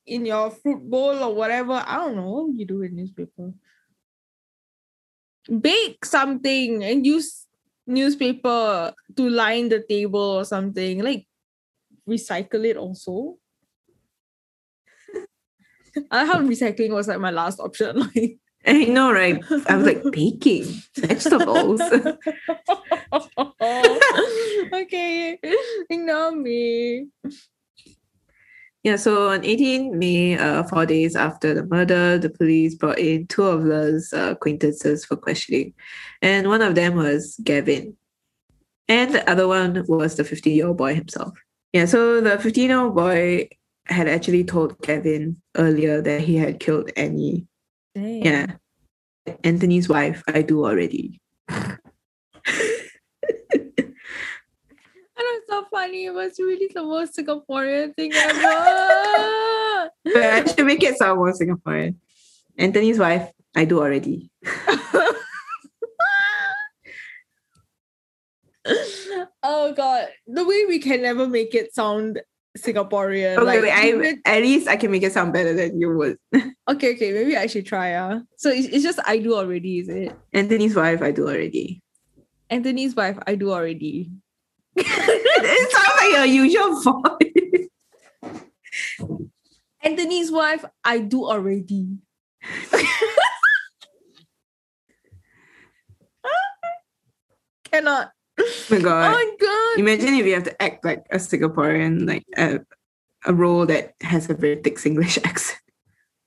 in your fruit bowl or whatever. I don't know. What you do with newspaper? Bake something and use newspaper to line the table or something. Like recycle it also. I how recycling was like my last option. Like I know, right? I was like, baking vegetables. okay, ignore me. yeah, so on 18 May, uh, four days after the murder, the police brought in two of Ler's uh, acquaintances for questioning. And one of them was Gavin. And the other one was the 15 year old boy himself. Yeah, so the 15 year old boy had actually told Gavin earlier that he had killed Annie. Dang. Yeah. Anthony's wife, I do already. And it's so funny. It was really the most Singaporean thing ever. But I should make it sound more Singaporean. Anthony's wife, I do already. oh god, the way we can never make it sound Singaporean. Okay, like, wait, I, at least I can make it sound better than you would. okay, okay, maybe I should try. Uh. So it's, it's just I do already, is it? Anthony's wife, I do already. Anthony's wife, I do already. it sounds like your usual voice. Anthony's wife, I do already. Cannot. Oh my Oh god. my god. Imagine if you have to act like a Singaporean, like a, a role that has a very thick English accent.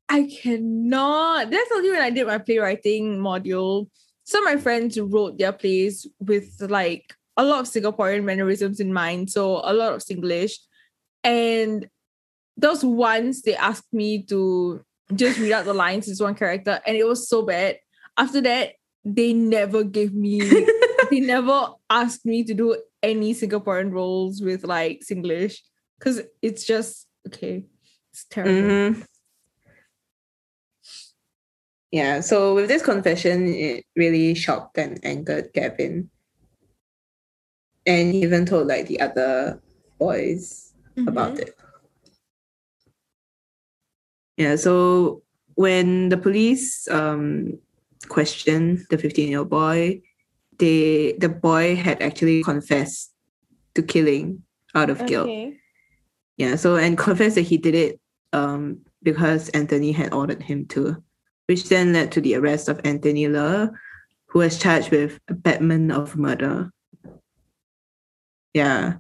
I cannot. That's only when I did my playwriting module. Some of my friends wrote their plays with like a lot of Singaporean mannerisms in mind, so a lot of Singlish. And those once they asked me to just read out the lines as one character, and it was so bad. After that, they never gave me, they never asked me to do any Singaporean roles with like Singlish because it's just okay. It's terrible. Mhm. Yeah, so with this confession, it really shocked and angered Gavin. And he even told like the other boys about it. Yeah, so when the police um questioned the 15-year-old boy, they the boy had actually confessed to killing out of guilt. Yeah, so and confessed that he did it um because Anthony had ordered him to, which then led to the arrest of Anthony Ler, who was charged with abetment of murder. Yeah.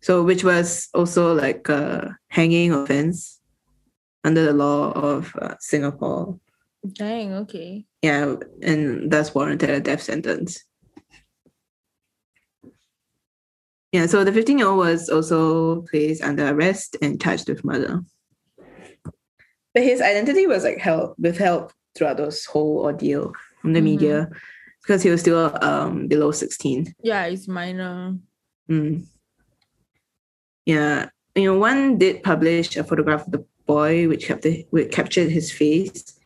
So which was also like a hanging offense under the law of uh, Singapore. Dang, okay. Yeah, and thus warranted a death sentence. Yeah, so the 15 year old was also placed under arrest and charged with murder. But his identity was like held withheld throughout this whole ordeal from the Mhm. media because he was still um below 16. Yeah, it's minor. Mm. Yeah, you know, one did publish a photograph of the boy which kept the, which captured his face.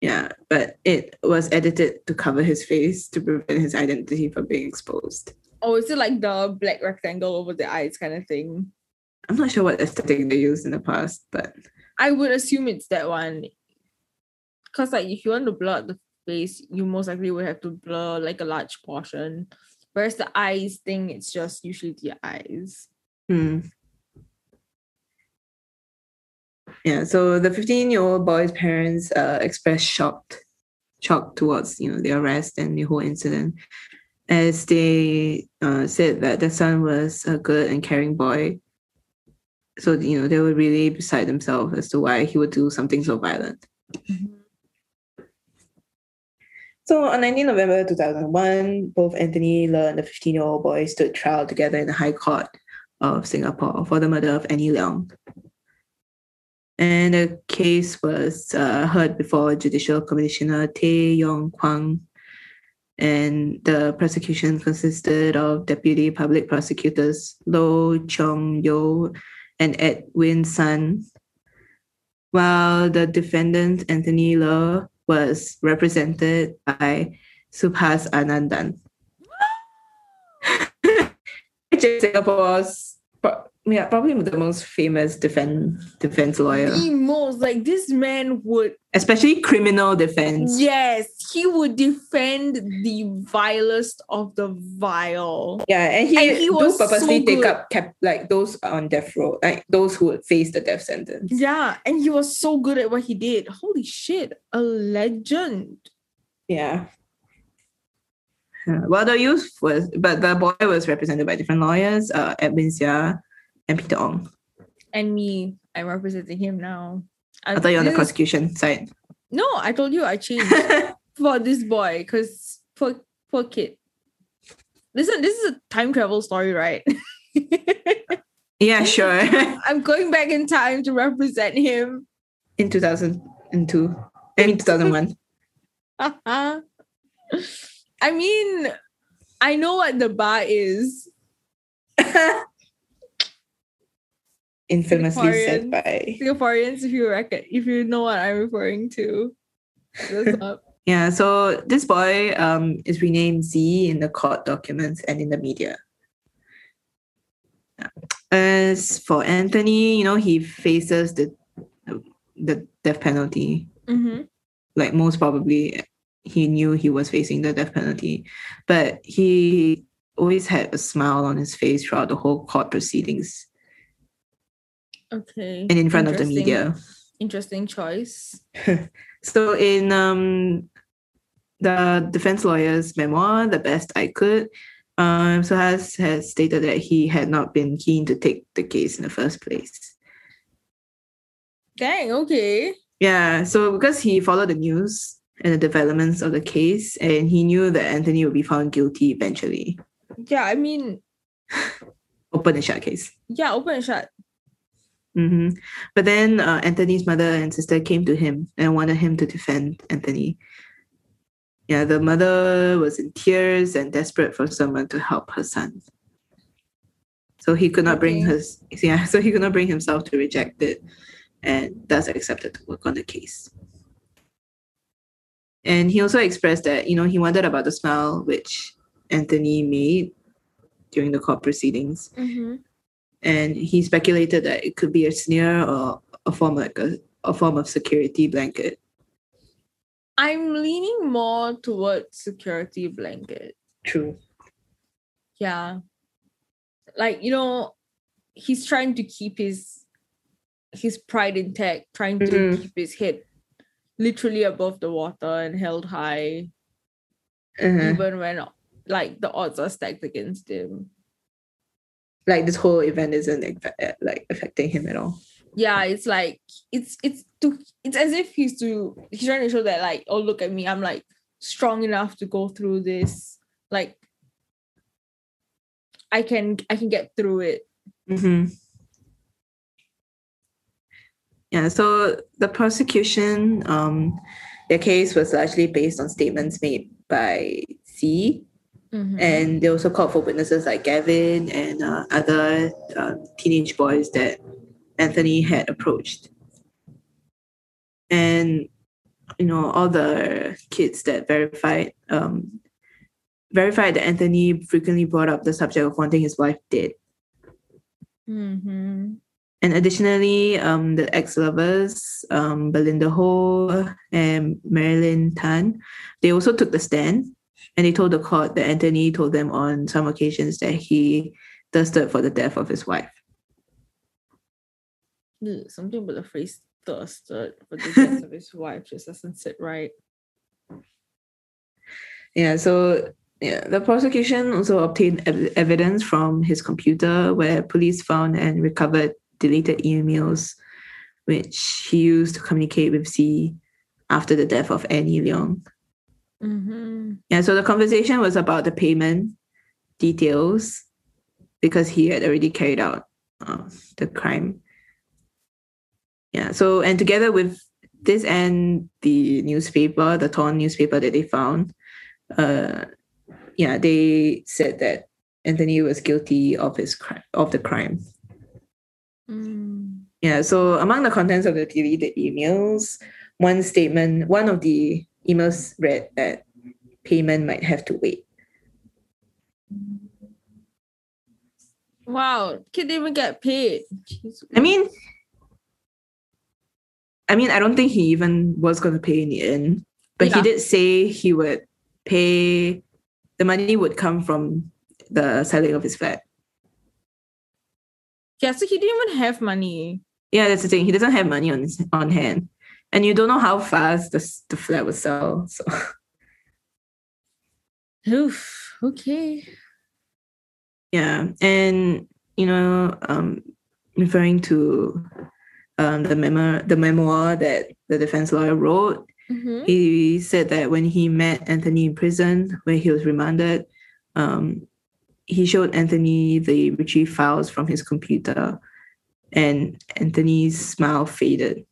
Yeah, but it was edited to cover his face to prevent his identity from being exposed. Oh, is it like the black rectangle over the eyes kind of thing? I'm not sure what aesthetic they used in the past, but I would assume it's that one. Cause like if you want to blur out the face, you most likely would have to blur like a large portion. Whereas the eyes thing, it's just usually the eyes. Hmm. Yeah, so the 15 year old boy's parents uh, expressed shocked, shock towards you know the arrest and the whole incident, as they uh, said that their son was a good and caring boy. So you know they were really beside themselves as to why he would do something so violent. So on 19 November 2001, both Anthony Ler and the 15 year old boy stood trial together in the High Court of Singapore for the murder of Annie Leong. And the case was uh, heard before Judicial Commissioner Tay Yong Kwang. And the prosecution consisted of Deputy Public Prosecutors Lo Chong Yo and Edwin Sun, while the defendant Anthony Ler was represented by Subhas Anandan. Singapore's yeah, probably the most famous defense defense lawyer, The most like this man would especially criminal defense. yes, he would defend the vilest of the vile. Yeah, and he, And he do purposely so take up cap like those on death row, like those who would face the death sentence. Yeah, and he was so good at what he did. Holy shit, a legend. Yeah. Well, the youth was, but the boy was represented by different lawyers, uh, Edwin Sia and Peter Ong. And me, I'm representing him now. I thought you were on the prosecution side. No, I told you I changed for this boy because poor poor kid. Listen, this is a time travel story, right? yeah, sure. I'm going back in time to represent him. In 2002. I mean, 2001. I mean, I know what the bar is. Infamously said by. Singaporeans, if you reckon, if you know what I'm referring to. Yeah, so this boy um, is renamed Z in the court documents and in the media. As for Anthony, you know, he faces the the death penalty. Mm-hmm. Like most probably, he knew he was facing the death penalty, but he always had a smile on his face throughout the whole court proceedings Okay. and in front of the media. Interesting choice. So in um the defense lawyer's memoir, The Best I Could, um Subhas has stated that he had not been keen to take the case in the first place. Dang, okay. Yeah, so because he followed the news and the developments of the case, and he knew that Anthony would be found guilty eventually. Yeah, I mean, Open and shut case. yeah, open and shut. Hmm But then uh, Anthony's mother and sister came to him and wanted him to defend Anthony. Yeah, the mother was in tears and desperate for someone to help her son. So he could not bring his yeah, so he could not bring himself to reject it and thus accepted to work on the case. And he also expressed that, you know, he wondered about the smile which Anthony made during the court proceedings Mm-hmm. And he speculated that it could be a sneer or a form like a, a form of security blanket. I'm leaning more towards security blanket. True. Yeah. Like, you know, he's trying to keep his his pride intact, trying to Mhm. keep his head literally above the water and held high, Uh-huh. even when like the odds are stacked against him. Like this whole event isn't like, like affecting him at all. Yeah, it's like it's it's to it's as if he's to he's trying to show that like, oh look at me, I'm like strong enough to go through this. Like I can I can get through it. Mm-hmm. Yeah, so the prosecution, um, their case was largely based on statements made by Z, Mhm. and they also called for witnesses like Gavin and uh, other uh, teenage boys that Anthony had approached. And you know, all the kids that verified um, verified that Anthony frequently brought up the subject of wanting his wife dead. Mhm. And additionally, um, the ex-lovers, um, Belinda Ho and Marilyn Tan, they also took the stand and they told the court that Anthony told them on some occasions that he thirsted for the death of his wife. Something about the phrase thirsted for the death of his wife just doesn't sit right. Yeah, so yeah, the prosecution also obtained ev- evidence from his computer where police found and recovered deleted emails which he used to communicate with Z after the death of Annie Leong. Mm-hmm. Yeah, so the conversation was about the payment details because he had already carried out uh, the crime. Yeah, so and together with this and the newspaper, the torn newspaper that they found, uh, yeah, they said that Anthony was guilty of his cri- of the crime. Mm. Yeah, so among the contents of the deleted emails, one statement, one of the emails read that payment might have to wait. Wow, kid didn't even get paid. Jeez. I mean, I mean, I don't think he even was going to pay in the end, but Yeah. he did say he would pay. The money would come from the selling of his flat. yeah, so he didn't even have money. Yeah, that's the thing. He doesn't have money on his, on hand, and you don't know how fast the the flat will sell. So Oof. Okay. yeah, and you know, um, referring to um the memo the memoir that the defense lawyer wrote, Mm-hmm. he said that when he met Anthony in prison, where he was remanded, um, he showed Anthony the retrieved files from his computer, and Anthony's smile faded,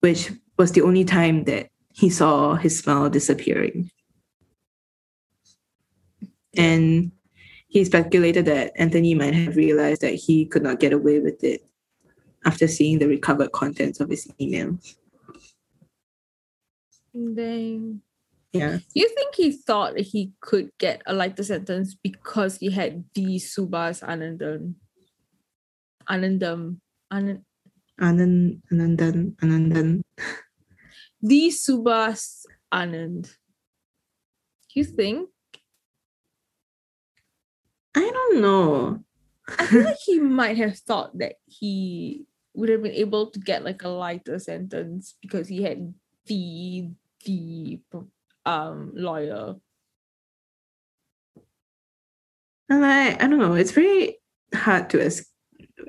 which was the only time that he saw his smile disappearing. And he speculated that Anthony might have realized that he could not get away with it after seeing the recovered contents of his emails. Dang. Yeah. Do you think he thought he could get uh, a lighter sentence because he had the Subhas Anandan? Anandam. Anand, Anand, Anandan, Anandan. the Subhas Anand. Do you think? I don't know. I feel like he might have thought that he would have been able to get like a lighter sentence because he had the the um lawyer. And I I don't know. It's very hard to, es-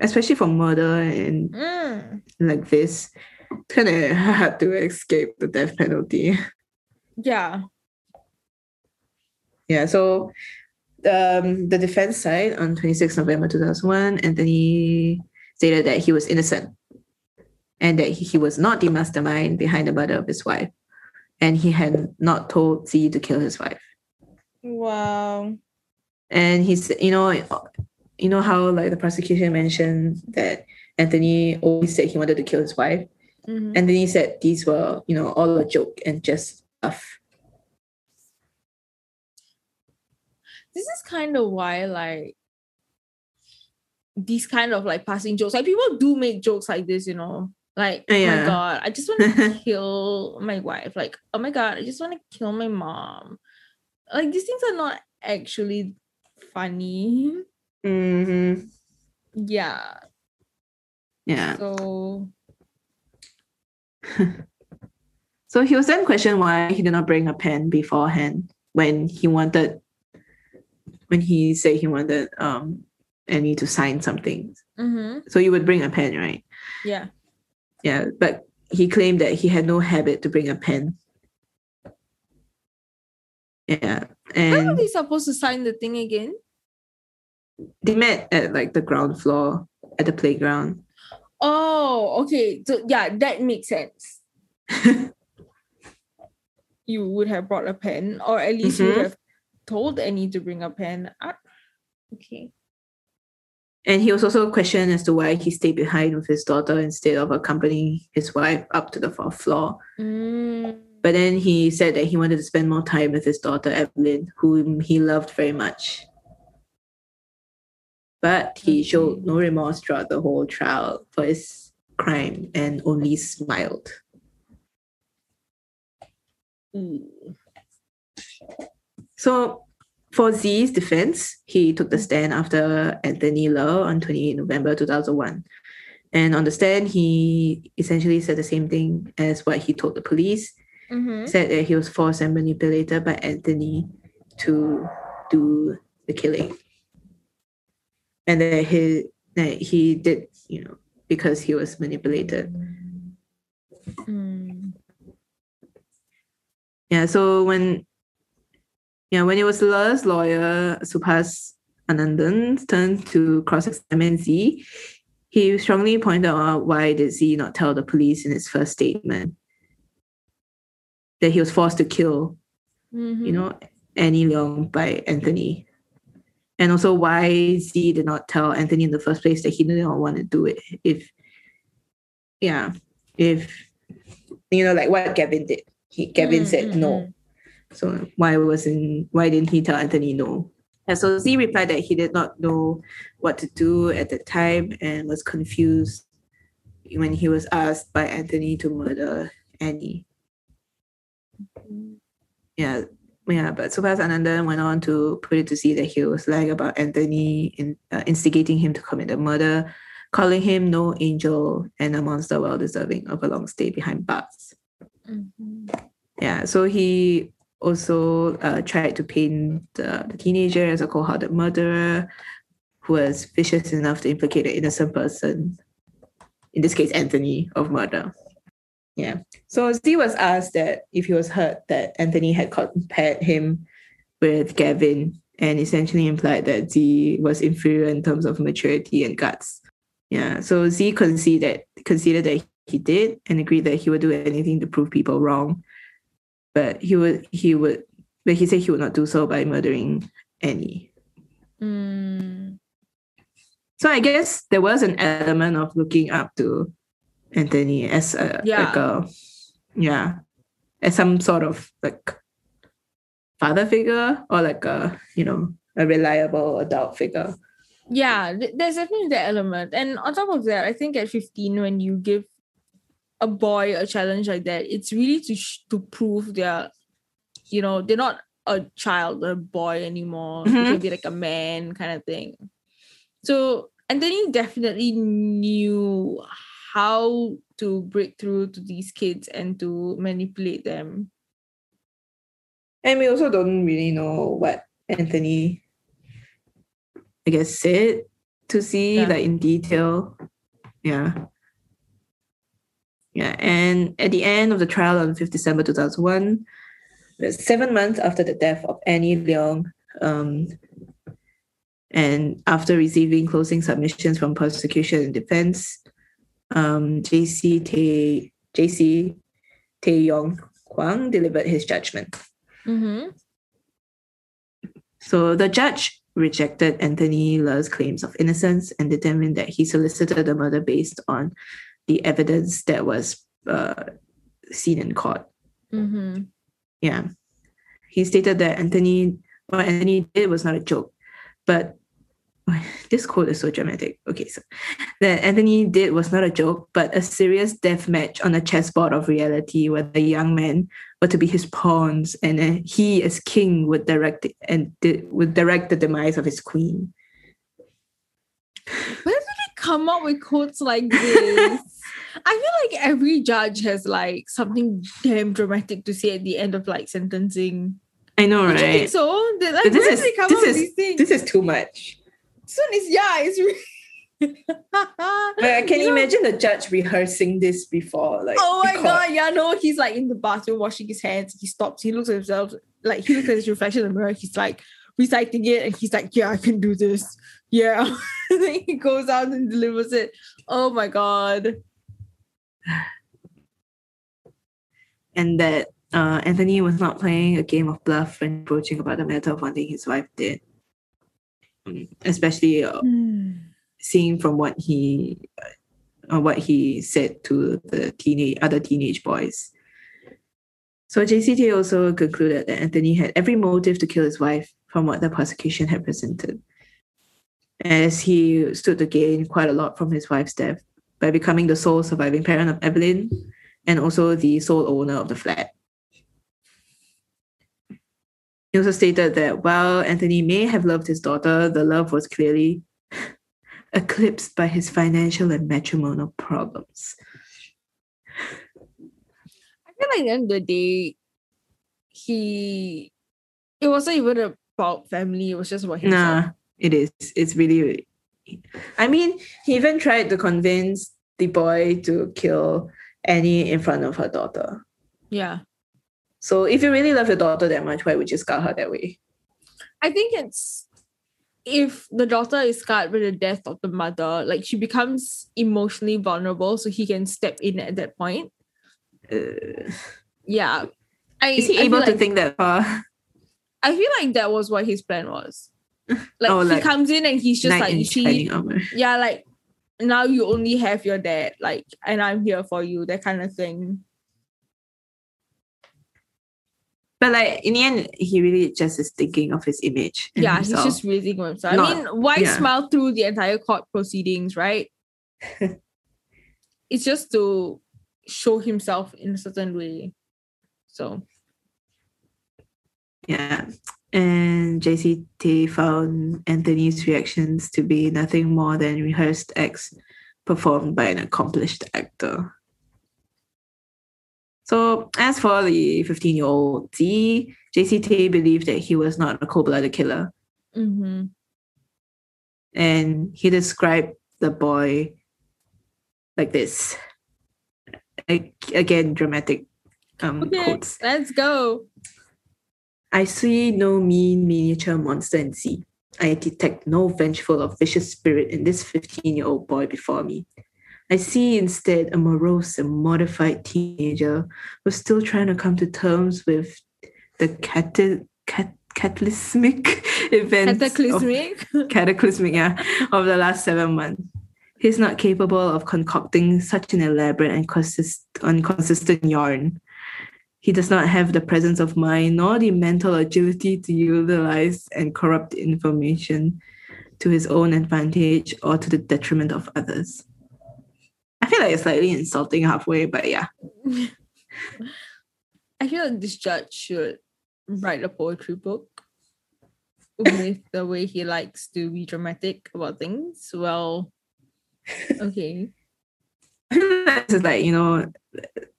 especially for murder and Mm. like this. It's kind of hard to escape the death penalty. Yeah. Yeah. So, um, the defense side on 26 November 2001, Anthony stated that he was innocent and that he, he was not the mastermind behind the murder of his wife. And he had not told Z to kill his wife. Wow. and he's you know you know how like the prosecution mentioned that Anthony always said he wanted to kill his wife? Mhm. and then he said these were you know all a joke and just stuff. This is kind of why like these kind of like passing jokes like people do make jokes like this you know? Like oh my god i just want to kill my wife. Like oh my god i just want to kill my mom. Like these things are not actually funny mm-hmm. yeah yeah so so he was then questioned why he did not bring a pen beforehand when he wanted when he said he wanted um Annie to sign something mm-hmm. so you would bring a pen right yeah Yeah, but he claimed that he had no habit to bring a pen. Yeah, when are and they supposed to sign the thing again they met at like the ground floor at the playground. Oh, okay. So yeah, that makes sense. you would have brought a pen, or at least you would Mhm. have told Annie to bring a pen. Ah, okay. And he was also questioned as to why he stayed behind with his daughter instead of accompanying his wife up to the fourth floor. Mm. But then he said that he wanted to spend more time with his daughter Evelyn, whom he loved very much. But he showed no remorse throughout the whole trial for his crime and only smiled. Ooh. So, for Z's defense, he took the stand after Anthony Ler on 28 November 2001. And on the stand, he essentially said the same thing as what he told the police. Mhm. Said that he was forced and manipulated by Anthony to do the killing. And that he, that he did, you know, because he was manipulated. Mm. Yeah, so when yeah, when it was Ler's lawyer, Subhas Anandan turned to cross-examine Z, he strongly pointed out why did Z not tell the police in his first statement that he was forced to kill, Mhm. you know, Annie Leong by Anthony. And also why Z did not tell Anthony in the first place that he did not want to do it if yeah, if you know, like what Gavin did. He Gavin Mm, said mm, no. mm. So why wasn't why didn't he tell Anthony no? And so Z replied that he did not know what to do at the time and was confused when he was asked by Anthony to murder Annie. Yeah, yeah. But Subhas Anandan went on to put it to Z that he was lying about Anthony in, uh, instigating him to commit the murder, calling him no angel and a monster well deserving of a long stay behind bars. Mhm. Yeah, so he also uh, tried to paint the, the teenager as a cold-hearted murderer who was vicious enough to implicate an innocent person, in this case, Anthony, of murder. Yeah. So Z was asked that if he was hurt that Anthony had compared him with Gavin and essentially implied that Z was inferior in terms of maturity and guts. Yeah. So Z conceded conceded that he did and agreed that he would do anything to prove people wrong but he would he would but he said he would not do so by murdering Annie. Mm. So I guess there was an element of looking up to Anthony as a Yeah. like a yeah as some sort of like father figure or like a you know a reliable adult figure. Yeah, there's definitely that element. And on top of that, I think at 15, when you give a boy a challenge like that, it's really to sh- to prove they're, you know, they're not a child or a boy anymore. They Mhm. can be like a man kind of thing. So Anthony definitely knew how to break through to these kids and to manipulate them. And we also don't really know what Anthony, I guess, said to Z Yeah. like in detail. Yeah. Yeah. And at the end of the trial on 5th December 2001, seven months after the death of Annie Leong, um, and after receiving closing submissions from prosecution and defense, um, JC Tay, JC Tay Yong Kwang delivered his judgment. Mm-hmm. So the judge rejected Anthony Ler's claims of innocence and determined that he solicited the murder based on the evidence that was uh, seen in court. Mm-hmm. Yeah. He stated that Anthony, what Anthony did was not a joke, but this quote is so dramatic. Okay, so that Anthony did was not a joke, but a serious death match on a chessboard of reality where the young men were to be his pawns, and uh, he, as king, would direct and would direct the demise of his queen. Where did they come up with quotes like this? I feel like every judge has like something damn dramatic to say at the end of like sentencing. I know, right? so? They, like, where this do they is come this up with is these things? this is too much. One is yeah, it's really. Like, can you know- imagine the judge rehearsing this before? Like, Oh my god, yeah, no, he's like in the bathroom washing his hands. He stops, he looks at himself, like he looks at his reflection in the mirror. He's like reciting it, and he's like, "Yeah, I can do this." Yeah, then he goes out and delivers it. Oh my god! and that uh, Anthony was not playing a game of bluff when approaching about the matter of wanting his wife dead. Especially uh, seeing from what he uh, what he said to the teenage other teenage boys. So JCT also concluded that Anthony had every motive to kill his wife from what the prosecution had presented, as he stood to gain quite a lot from his wife's death by becoming the sole surviving parent of Evelyn and also the sole owner of the flat. He also stated that while Anthony may have loved his daughter, the love was clearly eclipsed by his financial and matrimonial problems. I feel like at the end of the day, he it wasn't even about family, it was just about himself. Nah, it is. It's really, I mean, he even tried to convince the boy to kill Annie in front of her daughter. Yeah. So if you really love your daughter that much, why would you scar her that way? I think it's if the daughter is scarred with the death of the mother, like she becomes emotionally vulnerable, so he can step in at that point. Uh, Yeah. I, is he I able to like- think that far? I feel like that was what his plan was. Like Oh, he like comes in and he's just like, in you see, shining armor. yeah, like now you only have your dad, like, and I'm here for you, that kind of thing. But like in the end, he really just is thinking of his image. yeah, himself. he's just raising himself. Not- I mean, why yeah. smile through the entire court proceedings, right? it's just to show himself in a certain way. So Yeah. And JCT found Anthony's reactions to be nothing more than rehearsed acts performed by an accomplished actor. So, as for the 15 year old Z, JCT believed that he was not a cold blooded killer. mhm. And he described the boy like this. Again, dramatic um, okay, quotes. let's go. I see no mean miniature monster in Z. I detect no vengeful or vicious spirit in this 15 year old boy before me. I see instead a morose and mortified teenager who's still trying to come to terms with the cata- cat- cataclysmic events. of- Cataclysmic. cataclysmic, yeah, of the last seven months. He's not capable of concocting such an elaborate and consist- inconsistent yarn. He does not have the presence of mind nor the mental agility to utilize and corrupt information to his own advantage or to the detriment of others. I feel like it's slightly insulting halfway, but yeah. I feel like this judge should write a poetry book with the way he likes to be dramatic about things. Well, okay. this is like, you know,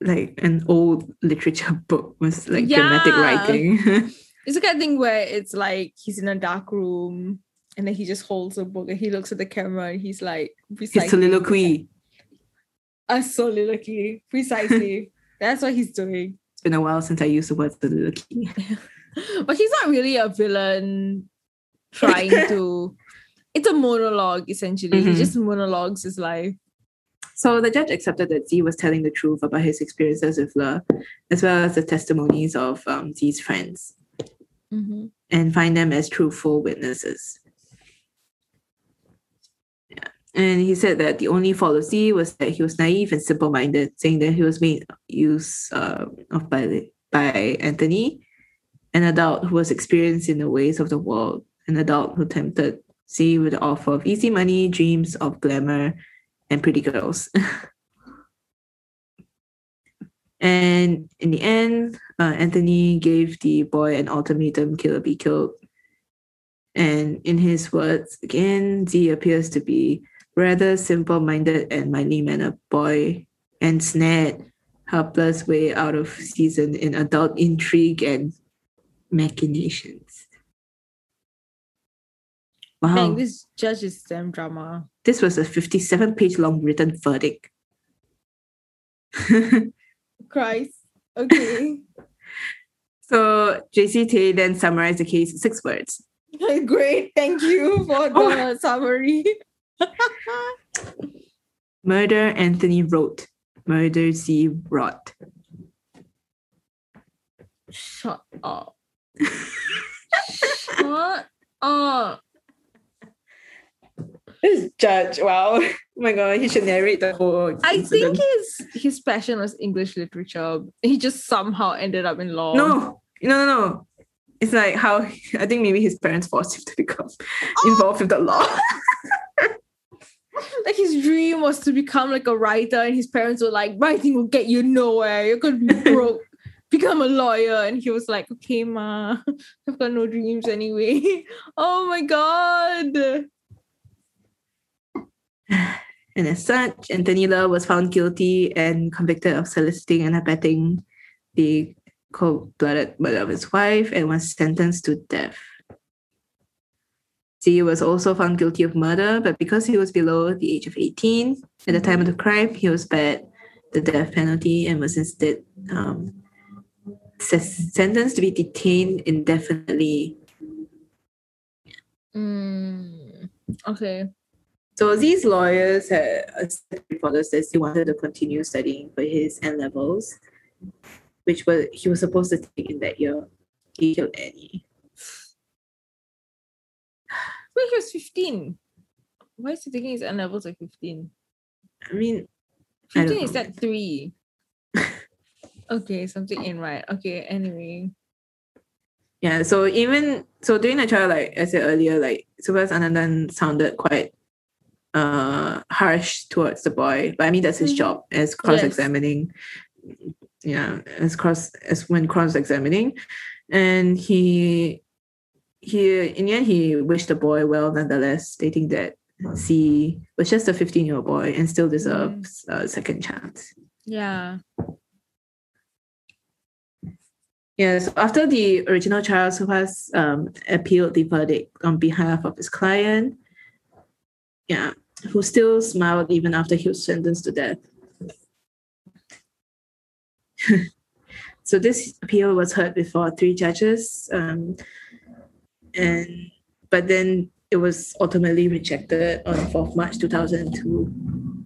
like an old literature book with like dramatic writing. It's the kind of thing where it's like he's in a dark room and then he just holds a book and he looks at the camera and he's like His soliloquy. A soliloquy. Precisely. That's what he's doing. It's been a while since I used the word soliloquy. But he's not really a villain trying to it's a monologue essentially. Mhm. He just monologues his life. So the judge accepted that Z was telling the truth about his experiences with Ler, as well as the testimonies of um, Z's friends, Mhm. and find them as truthful witnesses. And he said that the only fault of Z was that he was naive and simple-minded, saying that he was made use uh, of by, by Anthony, an adult who was experienced in the ways of the world, an adult who tempted Z with the offer of easy money, dreams of glamour, and pretty girls. and in the end, uh, Anthony gave the boy an ultimatum kill or be killed. And in his words, again, Z appears to be rather simple minded and mildly mannered boy and snared helpless way out of season in adult intrigue and machinations. Wow. Dang, this judge is damn drama. This was a 57 page long written verdict. Christ. Okay. so JC JCT then summarized the case in six words Great, thank you for the oh. summary. Murder Anthony wrote. Murder Z wrote. Shut up. Shut up. This judge, wow. Oh my god, he should narrate the whole. I think his his passion was English literature. He just somehow ended up in law. No, no, no, no. It's like how I think maybe his parents forced him to become oh! involved with the law. Like his dream was to become like a writer, and his parents were like, writing will get you nowhere. You're gonna be broke. Become a lawyer. And he was like, okay, ma, I've got no dreams anyway. Oh my god. And as such, Anthony Ler was found guilty and convicted of soliciting and abetting the cold-blooded murder of his wife and was sentenced to death. Z was also found guilty of murder, but because he was below the age of 18 at the time of the crime, he was spared the death penalty and was instead um, sentenced to be detained indefinitely. Mm, okay. So these lawyers had this that he wanted to continue studying for his N levels, which was he was supposed to take in that year. He killed Annie. Wait, he was 15. Why is he taking his N levels at 15? I mean, I 15 is know. at 3. okay, something in right. Okay, anyway. yeah. So even so during the trial, like I said earlier, like Subhas Anandan sounded quite uh harsh towards the boy. But I mean that's his Mhm. job as cross-examining. Yeah, as cross as when cross-examining. And he he in the end he wished the boy well nonetheless, stating that Z was just a 15-year-old boy and still deserves a second chance. Yeah. Yes, after the original trial, Subhas um, appealed the verdict on behalf of his client. Yeah, who still smiled even after he was sentenced to death. so this appeal was heard before three judges, um, and but then it was ultimately rejected on 4th March 2002.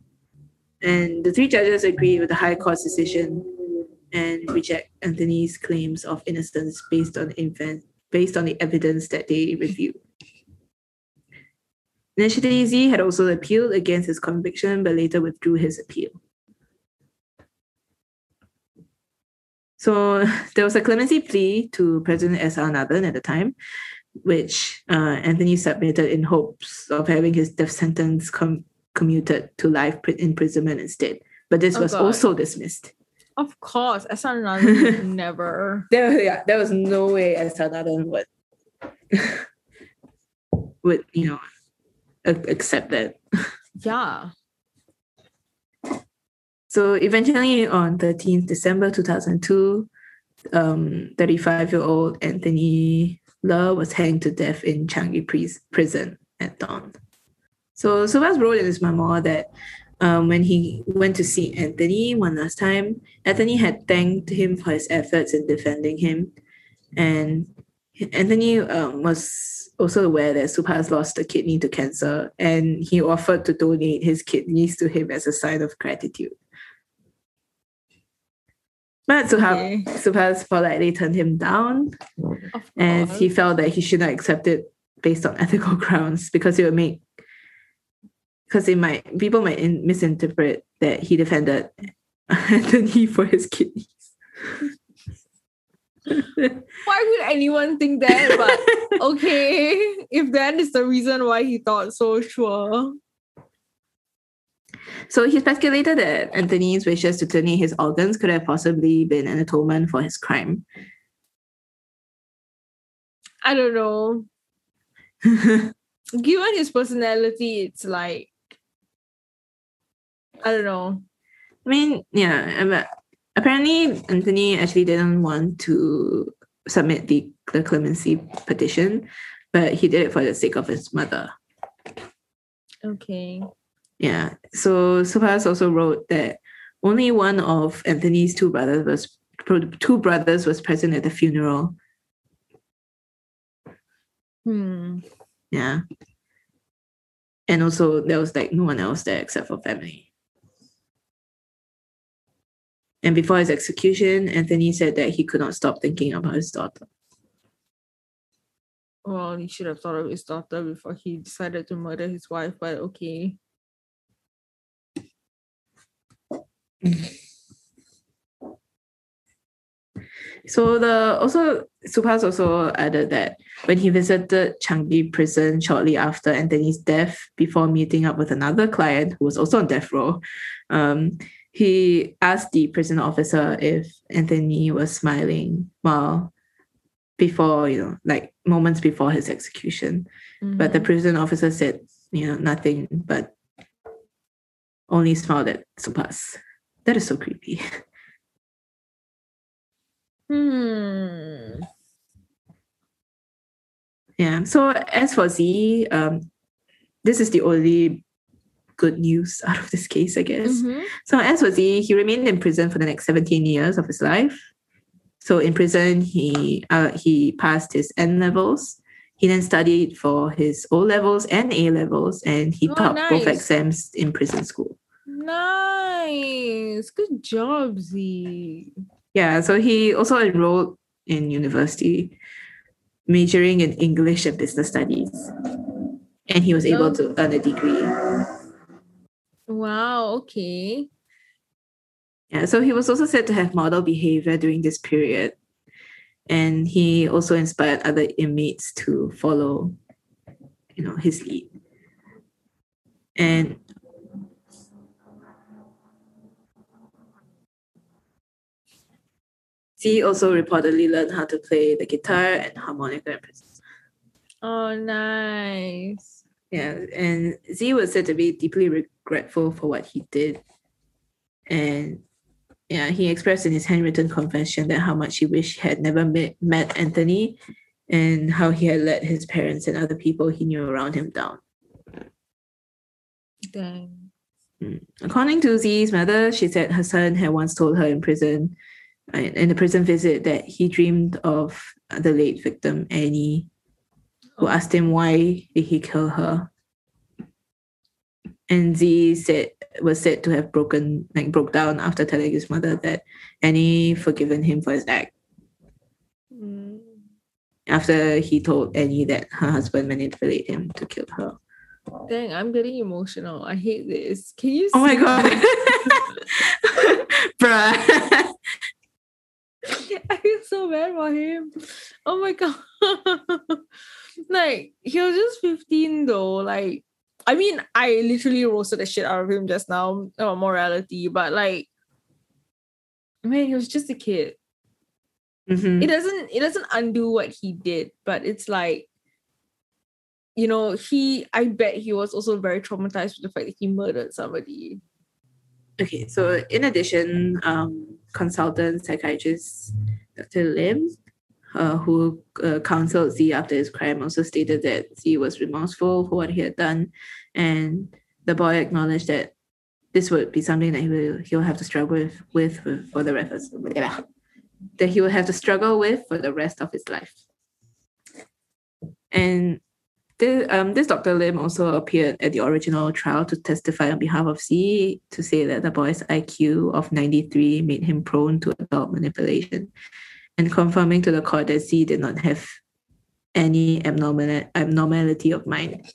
And the three judges agreed with the High Court's decision and reject Anthony's claims of innocence based on event based on the evidence that they reviewed. Z had also appealed against his conviction, but later withdrew his appeal. So there was a clemency plea to President S.R. Nathan at the time, which uh, Anthony submitted in hopes of having his death sentence com- commuted to life pri- imprisonment instead. But this Oh, was God. also dismissed. Of course. As never. There, yeah, there was no way S.R. Would, would you know, accept that. Yeah. So eventually, on 13th December 2002, um, 35-year-old Anthony Ler was hanged to death in Changi prison at dawn. So Subhas wrote in his memoir that um, when he went to see Anthony one last time, Anthony had thanked him for his efforts in defending him. And Anthony um, was also aware that Subhas lost a kidney to cancer, and he offered to donate his kidneys to him as a sign of gratitude. But Subhas, Okay. Subhas politely turned him down, and he felt that he should not accept it based on ethical grounds because it would make because it might people might in, misinterpret that he defended Anthony for his kidneys. Why would anyone think that? But okay, if that is the reason why he thought so, sure. So he speculated that Anthony's wishes to donate his organs could have possibly been an atonement for his crime. I don't know. Given his personality, it's like I don't know. I mean, yeah, but apparently Anthony actually didn't want to submit the, the clemency petition, but he did it for the sake of his mother. Okay. Yeah. So Subhas also wrote that only one of Anthony's two brothers was two brothers was present at the funeral. Hmm. Yeah. And also, there was like no one else there except for family. And before his execution, Anthony said that he could not stop thinking about his daughter. Well, he should have thought of his daughter before he decided to murder his wife, but okay. So the also Subhas also added that when he visited Changi prison shortly after Anthony's death, before meeting up with another client who was also on death row, um, he asked the prison officer if Anthony was smiling while before, you know, like moments before his execution. But the Mhm. prison officer said, you know, nothing but only smiled at Subhas. That is so creepy. Hmm. Yeah. So as for Z, um, this is the only good news out of this case, I guess. Mhm. So as for Z, he remained in prison for the next 17 years of his life. So in prison, he uh, he passed his N levels. He then studied for his O levels and A levels, and he Oh, topped both exams in prison school. Nice. Good job, Z. Yeah, so he also enrolled in university, majoring in English and business studies, and he was able to earn a degree. Wow, okay. Yeah, so he was also said to have model behavior during this period. And he also inspired other inmates to follow, you know, his lead. And Z also reportedly learned how to play the guitar and harmonica in prison. Oh, nice. Yeah, and Z was said to be deeply regretful for what he did. And yeah, he expressed in his handwritten confession that how much he wished he had never met, met Anthony and how he had let his parents and other people he knew around him down. Dang. Mm. According to Z's mother, she said her son had once told her in prison, in the prison visit, that he dreamed of the late victim, Annie, who asked him why did he kill her. And Z said was said to have broken like broke down after telling his mother that Annie forgiven him for his act. Mm. After he told Annie that her husband manipulated him to kill her. Dang, I'm getting emotional. I hate this. Can you Oh my god. Bruh. I feel so bad for him. Oh my god. like he was just 15 though. Like I mean, I literally roasted the shit out of him just now about morality, but like man, he was just a kid. Mhm. It doesn't it doesn't undo what he did, but it's like you know, he I bet he was also very traumatized with the fact that he murdered somebody. Okay, so in addition, um, consultant psychiatrist Dr. Lim, uh, who uh, counseled Z after his crime, also stated that Z was remorseful for what he had done, and the boy acknowledged that this would be something that he will he'll have to struggle with, with for- for the rest of that he will have to struggle with for the rest of his life. And this, um, this Dr. Lim also appeared at the original trial to testify on behalf of Z to say that the boy's IQ of 93 made him prone to adult manipulation and confirming to the court that Z did not have any abnormal, abnormality of mind.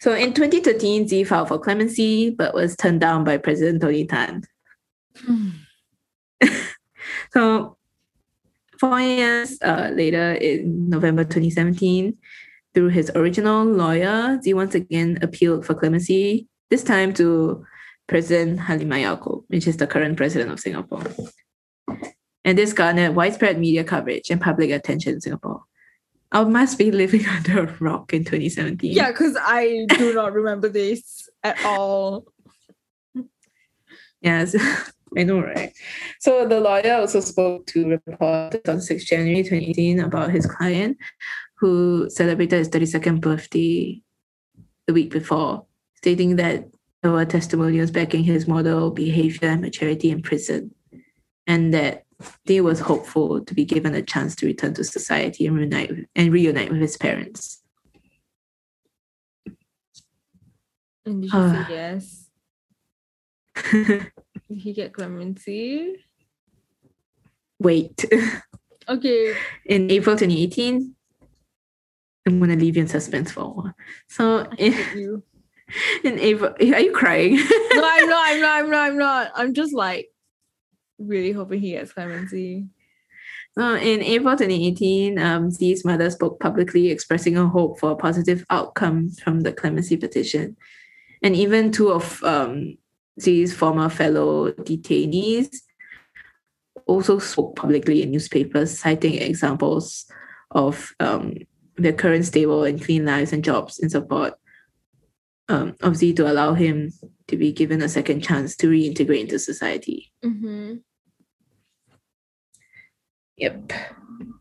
So in 2013, Z filed for clemency but was turned down by President Tony Tan. So four years uh, later, in November 2017, through his original lawyer, Z once again appealed for clemency, this time to President Halimah Yacob, which is the current president of Singapore. And this garnered widespread media coverage and public attention in Singapore. I must be living under a rock in 2017. Yeah, because I do not remember this at all. Yes, I know, right? So the lawyer also spoke to reporters on 6 January 2018 about his client who celebrated his 32nd birthday the week before, stating that there were testimonials backing his model behavior and maturity in prison, and that he was hopeful to be given a chance to return to society and reunite and reunite with his parents. And did you say ah. yes? He get clemency? Wait. Okay. In April 2018, I'm gonna leave you in suspense for a while. So in, you. in April, are you crying? No, I'm not, I'm not, I'm not, I'm not. I'm just like really hoping he gets clemency. So in April 2018, um, Z's mother spoke publicly expressing a hope for a positive outcome from the clemency petition. And even two of um, Z's former fellow detainees also spoke publicly in newspapers, citing examples of um, their current stable and clean lives and jobs in support um, of Z to allow him to be given a second chance to reintegrate into society. Mm-hmm. Yep.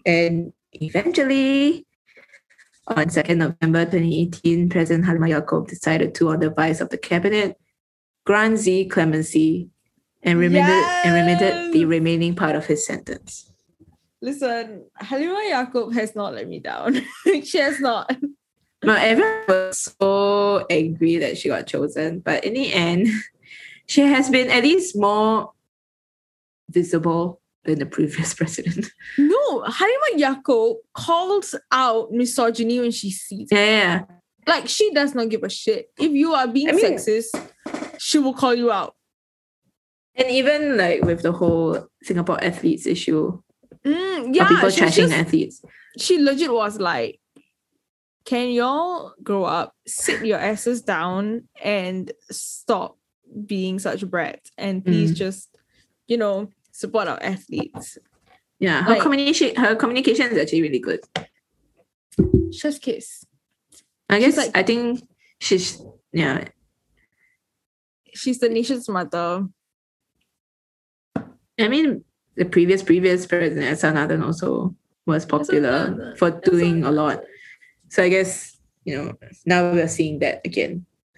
And eventually, on 2nd November 2018, President Halimah Yacob decided to, on the advice of the cabinet, grant Z clemency and remitted, and remitted the remaining part of his sentence. Listen, Halimah Yacob has not let me down. she has not. But everyone was so angry that she got chosen. But in the end, she has been at least more visible than the previous president. No, Halimah Yacob calls out misogyny when she sees it. Yeah, yeah. Like she does not give a shit. If you are being I mean- sexist, she will call you out. And even like with the whole Singapore athletes issue, Mm, yeah, people trashing just- athletes. she legit was like, "Can y'all grow up, sit your asses down, and stop being such brats, and please Mm. just, you know, support our athletes." Yeah, her Like- communication her communication is actually really good. Chef's kiss. I guess like- I think she's yeah. She's the nation's mother. I mean the previous previous president S.R. Nathan also was popular for doing a lot. So I guess, you know, now we're seeing that again.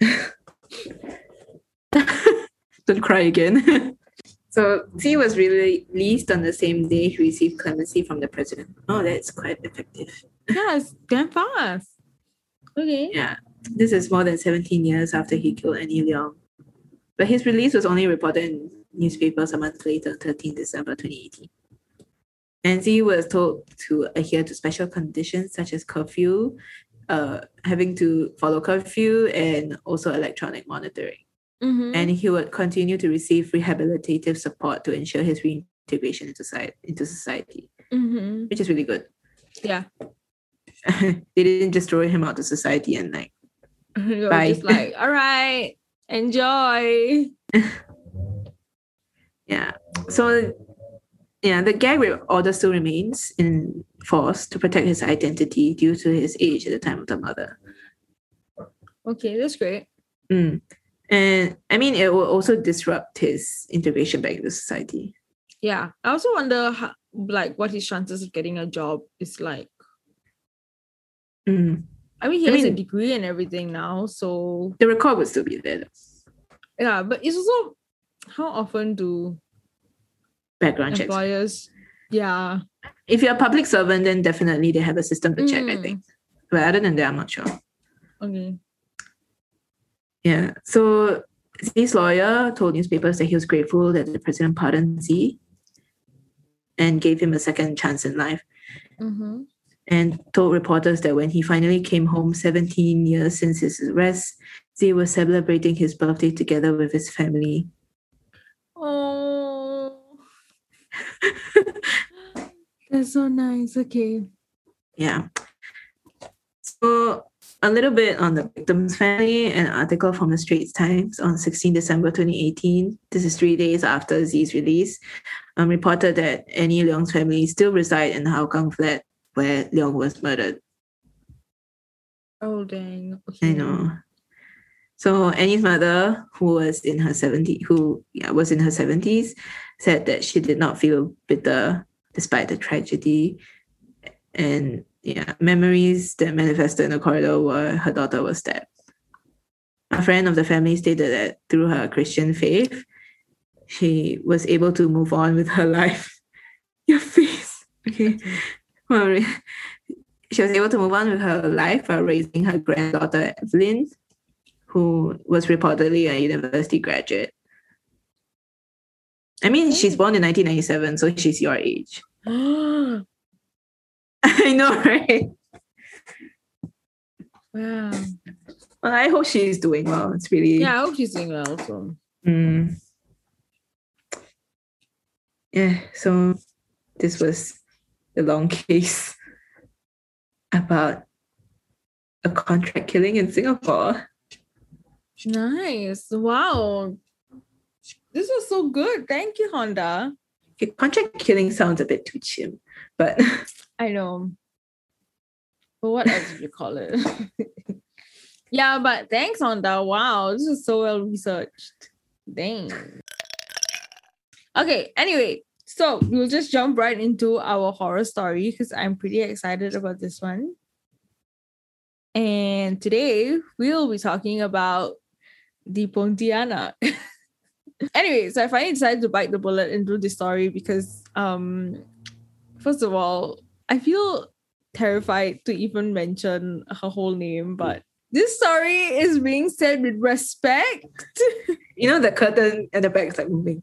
Don't cry again. so Z was released on the same day he received clemency from the president. Oh, that's quite effective. Yeah, it's damn fast. Okay. Yeah. This is more than 17 years after he killed Annie Leong. But his release was only reported in newspapers a month later, 13 December 2018. And Z was told to adhere to special conditions such as curfew, uh, having to follow curfew, and also electronic monitoring. Mhm. And he would continue to receive rehabilitative support to ensure his reintegration into society, into society Mhm. which is really good. Yeah. they didn't just throw him out to society and like, Bye. just like, all right, enjoy. Yeah. So, yeah, the gag order still remains in force to protect his identity due to his age at the time of the murder. Okay, that's great. Mm. And I mean, it will also disrupt his integration back into society. Yeah. I also wonder how, like what his chances of getting a job is like. Mm. I mean, he I has a degree and everything now, so The record will still be there. yeah. But it's also how often do Background checks. employers? Yeah. If you're a public servant, then definitely they have a system to check, I Mm. think. But other than that, I'm not sure. Okay. Yeah. So Z's lawyer told newspapers that he was grateful that the president pardoned Z and gave him a second chance in life. Mm-hmm. And told reporters that when he finally came home 17 years since his arrest, Z was celebrating his birthday together with his family. Oh. That's so nice. Okay. Yeah. So a little bit on the victim's family, an article from the Straits Times on 16 December 2018, this is three days after Z's release, um, reported that Annie Leong's family still reside in the Hougang flat where Leong was murdered. Oh dang. Okay. I know. So Annie's mother, who was in her 70s, who yeah, was in her 70s, said that she did not feel bitter despite the tragedy. And yeah, memories that manifested in the corridor were her daughter was stabbed. A friend of the family stated that through her Christian faith, she was able to move on with her life Your face. Okay. Well, she was able to move on with her life while raising her granddaughter Evelyn, who was reportedly a university graduate. I mean, she's born in 1997, so she's your age. I know, right? wow. Well, I hope she's doing well. It's really Yeah, I hope she's doing well also. Mm. Yeah, so this was the long case about a contract killing in Singapore. Nice. Wow. This was so good. Thank you, Honda. Okay, contract killing sounds a bit too chim, but I know. But what else would you call it? yeah, but thanks, Honda. Wow, this is so well researched. Dang. Okay, anyway, so we'll just jump right into our horror story because I'm pretty excited about this one. And today we'll be talking about the Pontianak. anyway, so I finally decided to bite the bullet and do this story because um first of all, I feel terrified to even mention her whole name, but this story is being said with respect. you know the curtain at the back is like moving.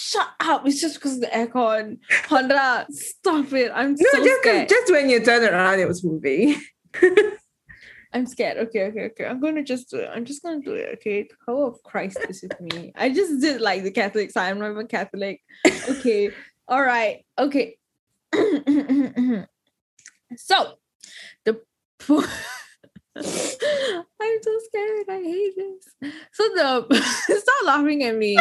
Shut up! It's just because of the aircon. Honda, stop it! I'm No, so just scared. just when you turn around, it was moving. I'm scared. Okay, okay, okay. I'm gonna just do it. I'm just gonna do it. Okay. The power of Christ is with me. I just did like the Catholic side. I'm not even Catholic. Okay. All right. Okay. so the po- I'm so scared. I hate this. So the stop laughing at me.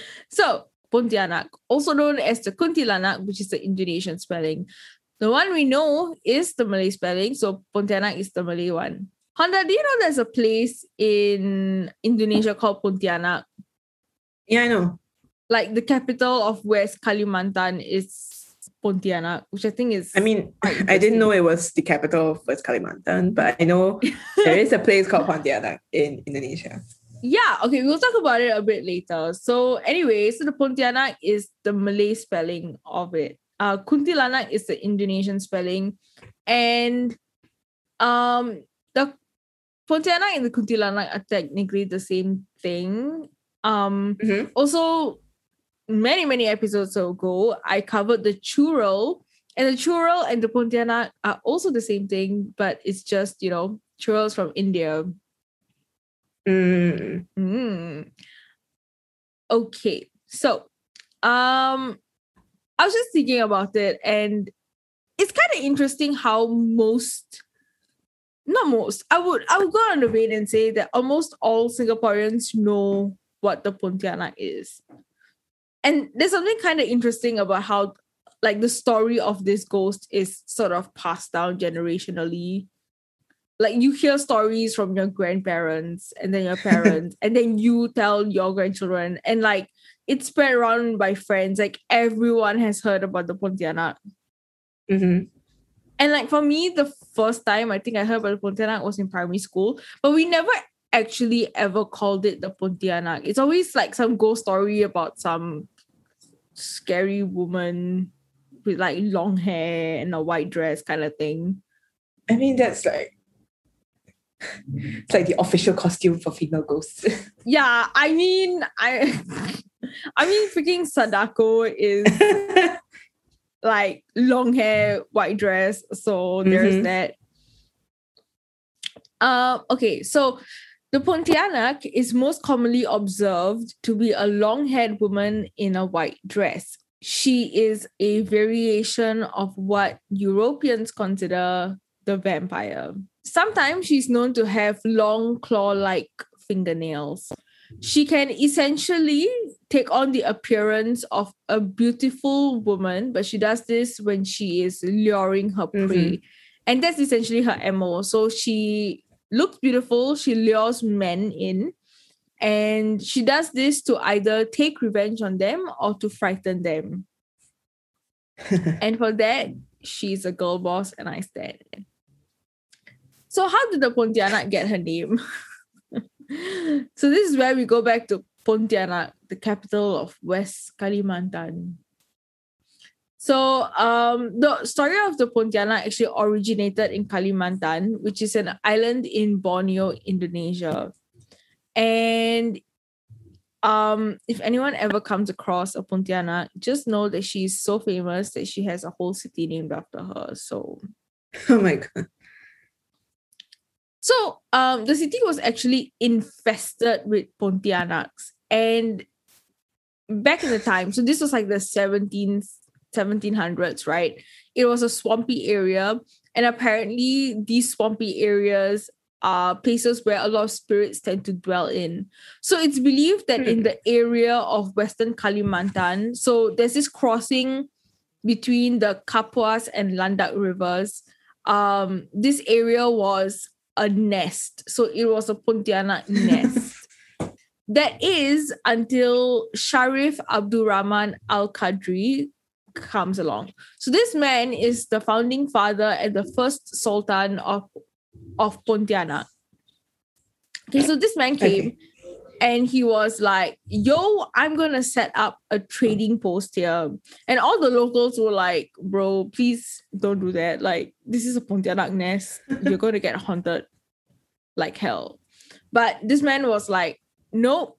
So Pontianak, also known as the Kuntilanak, which is the Indonesian spelling. The one we know is the Malay spelling, so Pontianak is the Malay one. Honda, do you know there's a place in Indonesia called Pontianak? yeah, I know. Like the capital of West Kalimantan is Pontianak, which I think is I mean, I didn't know it was the capital of West Kalimantan, but I know there is a place called Pontianak in Indonesia. Yeah, okay, we'll talk about it a bit later. So, anyway, so the Pontianak is the Malay spelling of it. Uh, Kuntilanak is the Indonesian spelling, and um, the Pontianak and the Kuntilanak are technically the same thing. Um, Mhm. also, many many episodes ago, I covered the Churel, and the Churel and the Pontianak are also the same thing, but it's just you know Churels from India. Mm. Mm. Okay. So, um, I was just thinking about it, and it's kind of interesting how most, not most, I would I would go on the vein and say that almost all Singaporeans know what the Pontianak is, and there's something kind of interesting about how, like, the story of this ghost is sort of passed down generationally like you hear stories from your grandparents and then your parents and then you tell your grandchildren and like it's spread around by friends. Like everyone has heard about the pontianak. Mhm. and like for me the first time i think i heard about the pontianak was in primary school but we never actually ever called it the pontianak. It's always like some ghost story about some scary woman with like long hair and a white dress kind of thing. I mean, that's like it's like the official costume for female ghosts. Yeah, I mean, I, I mean, freaking Sadako is like long hair, white dress. So there's Mhm. that. Um. Okay, so the Pontianak is most commonly observed to be a long-haired woman in a white dress. She is a variation of what Europeans consider the vampire. Sometimes she's known to have long claw-like fingernails. She can essentially take on the appearance of a beautiful woman, but she does this when she is luring her mm-hmm. prey. And that's essentially her MO. So she looks beautiful, she lures men in, and she does this to either take revenge on them or to frighten them. and for that, she's a girl boss, and I stand. So, how did the Pontianak get her name? so, this is where we go back to Pontianak, the capital of West Kalimantan. So um, the story of the Pontianak actually originated in Kalimantan, which is an island in Borneo, Indonesia. And um, if anyone ever comes across a Pontianak, just know that she's so famous that she has a whole city named after her. So Oh my god. So um, the city was actually infested with Pontianaks. And back in the time, so this was like the 17th, 1700s, right? It was a swampy area. And apparently, these swampy areas are places where a lot of spirits tend to dwell in. So it's believed that in the area of Western Kalimantan, so there's this crossing between the Kapuas and Landak rivers. Um, this area was a nest. So it was a Pontianak nest. that is until Sharif Abdurrahman Al Qadri comes along. So this man is the founding father and the first sultan of, of Pontianak. Okay, so this man came Okay. And he was like, Yo, I'm gonna set up a trading post here. And all the locals were like, Bro, please don't do that. Like, this is a Pontianak nest. You're gonna get haunted like hell. But this man was like, Nope,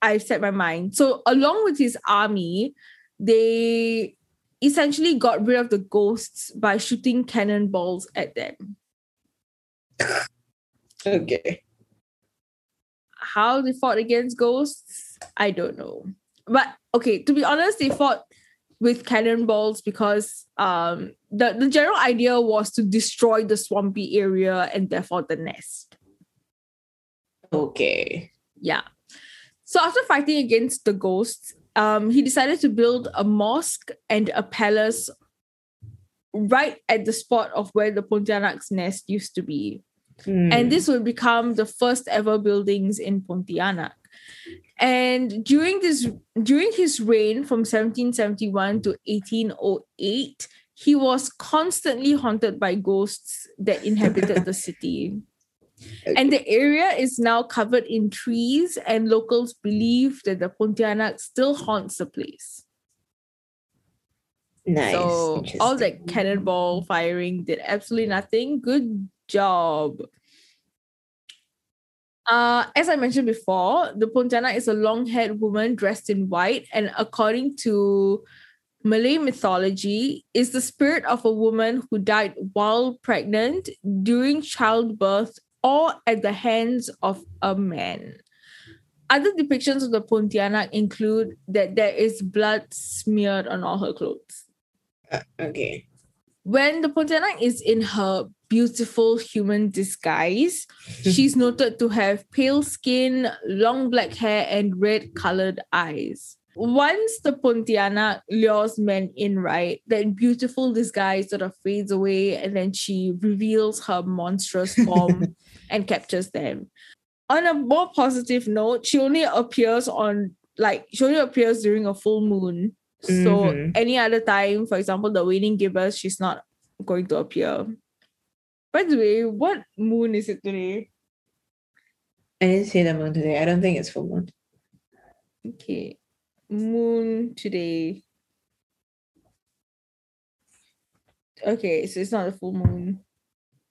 I've set my mind. So, along with his army, they essentially got rid of the ghosts by shooting cannonballs at them. Okay. How they fought against ghosts, I don't know. But okay, to be honest, they fought with cannonballs because um the, the general idea was to destroy the swampy area and therefore the nest. Okay. Yeah. So after fighting against the ghosts, um, he decided to build a mosque and a palace right at the spot of where the Pontianak's nest used to be Hmm. and this would become the first ever buildings in Pontianak. And during this during his reign from 1771 to 1808, he was constantly haunted by ghosts that inhabited the city. And the area is now covered in trees, and locals believe that the Pontianak still haunts the place. nice. So all that cannonball firing did absolutely nothing. Good job. Uh, as I mentioned before, the Pontianak is a long-haired woman dressed in white, and according to Malay mythology, is the spirit of a woman who died while pregnant, during childbirth, or at the hands of a man. Other depictions of the Pontianak include that there is blood smeared on all her clothes Uh, okay. when the Pontianak is in her beautiful human disguise, she's noted to have pale skin, long black hair, and red colored eyes. Once the Pontianak lures men in, right, that beautiful disguise sort of fades away and then she reveals her monstrous form and captures them. On a more positive note, she only appears on like she only appears during a full moon. So Mhm. any other time, for example, the waning gibbous, she's not going to appear. By the way, what moon is it today? I didn't see the moon today. I don't think it's full moon. Okay. Moon today. Okay, so it's not a full moon.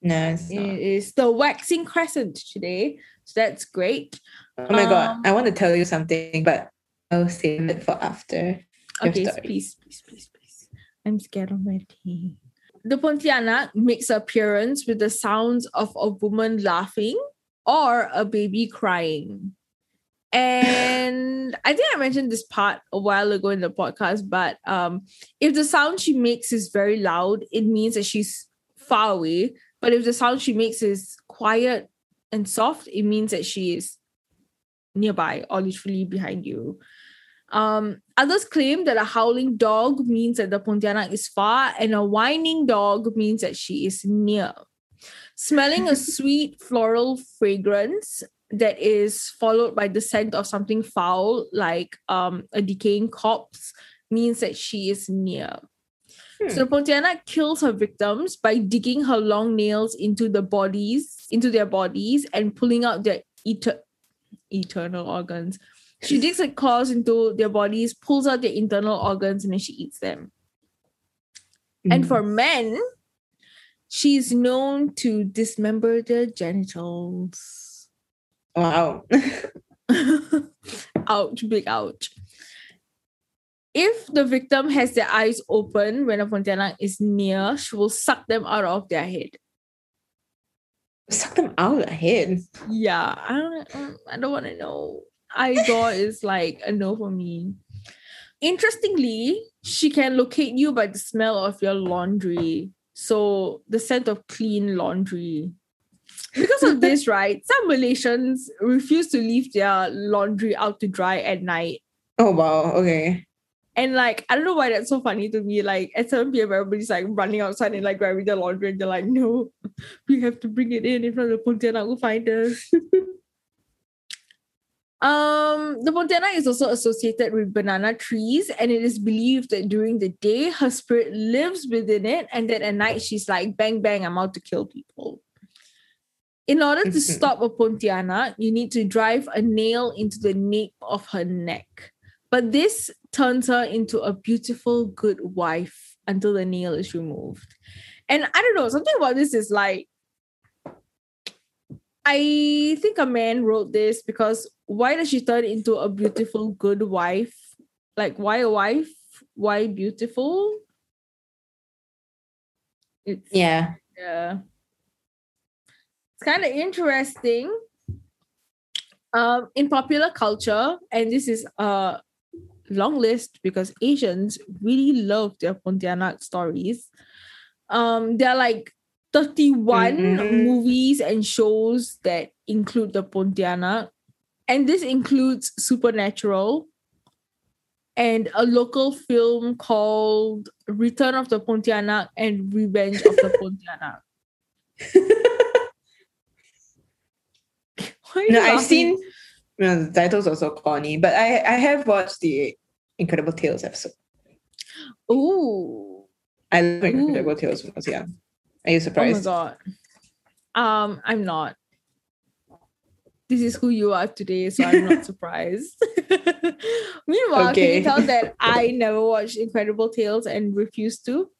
No, it's not. is the waxing crescent today. So that's great. Oh my god. um, I want to tell you something, but I'll save it for after. Okay, story. please, please, please, please. I'm scared of my already. The Pontianak makes appearance with the sounds of a woman laughing or a baby crying. And I think I mentioned this part a while ago in the podcast, but um, if the sound she makes is very loud, it means that she's far away. But if the sound she makes is quiet and soft, it means that she is nearby or literally behind you. Um, others claim that a howling dog means that the Pontianak is far, and a whining dog means that she is near. Smelling a sweet floral fragrance that is followed by the scent of something foul, like um, a decaying corpse, means that she is near. So the Pontianak kills her victims by digging her long nails into the bodies, into their bodies, and pulling out their eter- eternal organs She digs her claws into their bodies, pulls out their internal organs, and then she eats them. And Mm. for men, she's known to dismember their genitals. wow. ouch, big ouch. If the victim has their eyes open when a Pontianak is near, she will suck them out of their head. Suck them out of the head. Yeah, I don't, I don't want to know. Eye door is like a no for me. Interestingly, she can locate you by the smell of your laundry. So the scent of clean laundry. Because of this, right? Some Malaysians refuse to leave their laundry out to dry at night. Oh wow. Okay. And like, I don't know why that's so funny to me. Like at 7 p.m., everybody's like running outside and like grabbing their laundry, and they're like, no, we have to bring it in if not the Pontianak will find us. um, the Pontianak is also associated with banana trees, and it is believed that during the day her spirit lives within it, and that at night she's like, bang bang, I'm out to kill people. In order to stop a Pontianak, you need to drive a nail into the nape of her neck. But this turns her into a beautiful, good wife until the nail is removed. And I don't know, something about this is like, I think a man wrote this because why does she turn into a beautiful, good wife? Like, why a wife? Why beautiful? It's, Yeah. yeah. It's kind of interesting. Um, in popular culture, and this is a long list because Asians really love their Pontianak stories. Um, there are like 31 Mhm. movies and shows that include the Pontianak. And this includes Supernatural and a local film called Return of the Pontianak and Revenge of the Pontianak. No, I've seen. No, the titles are so corny, but I I have watched the Incredible Tales episode. Ooh. I love Ooh. Incredible Tales when I was young. Are you surprised? Oh my god. Um, I'm not. This is who you are today, so I'm not surprised. Meanwhile, can you tell that I never watched Incredible Tales and refused to?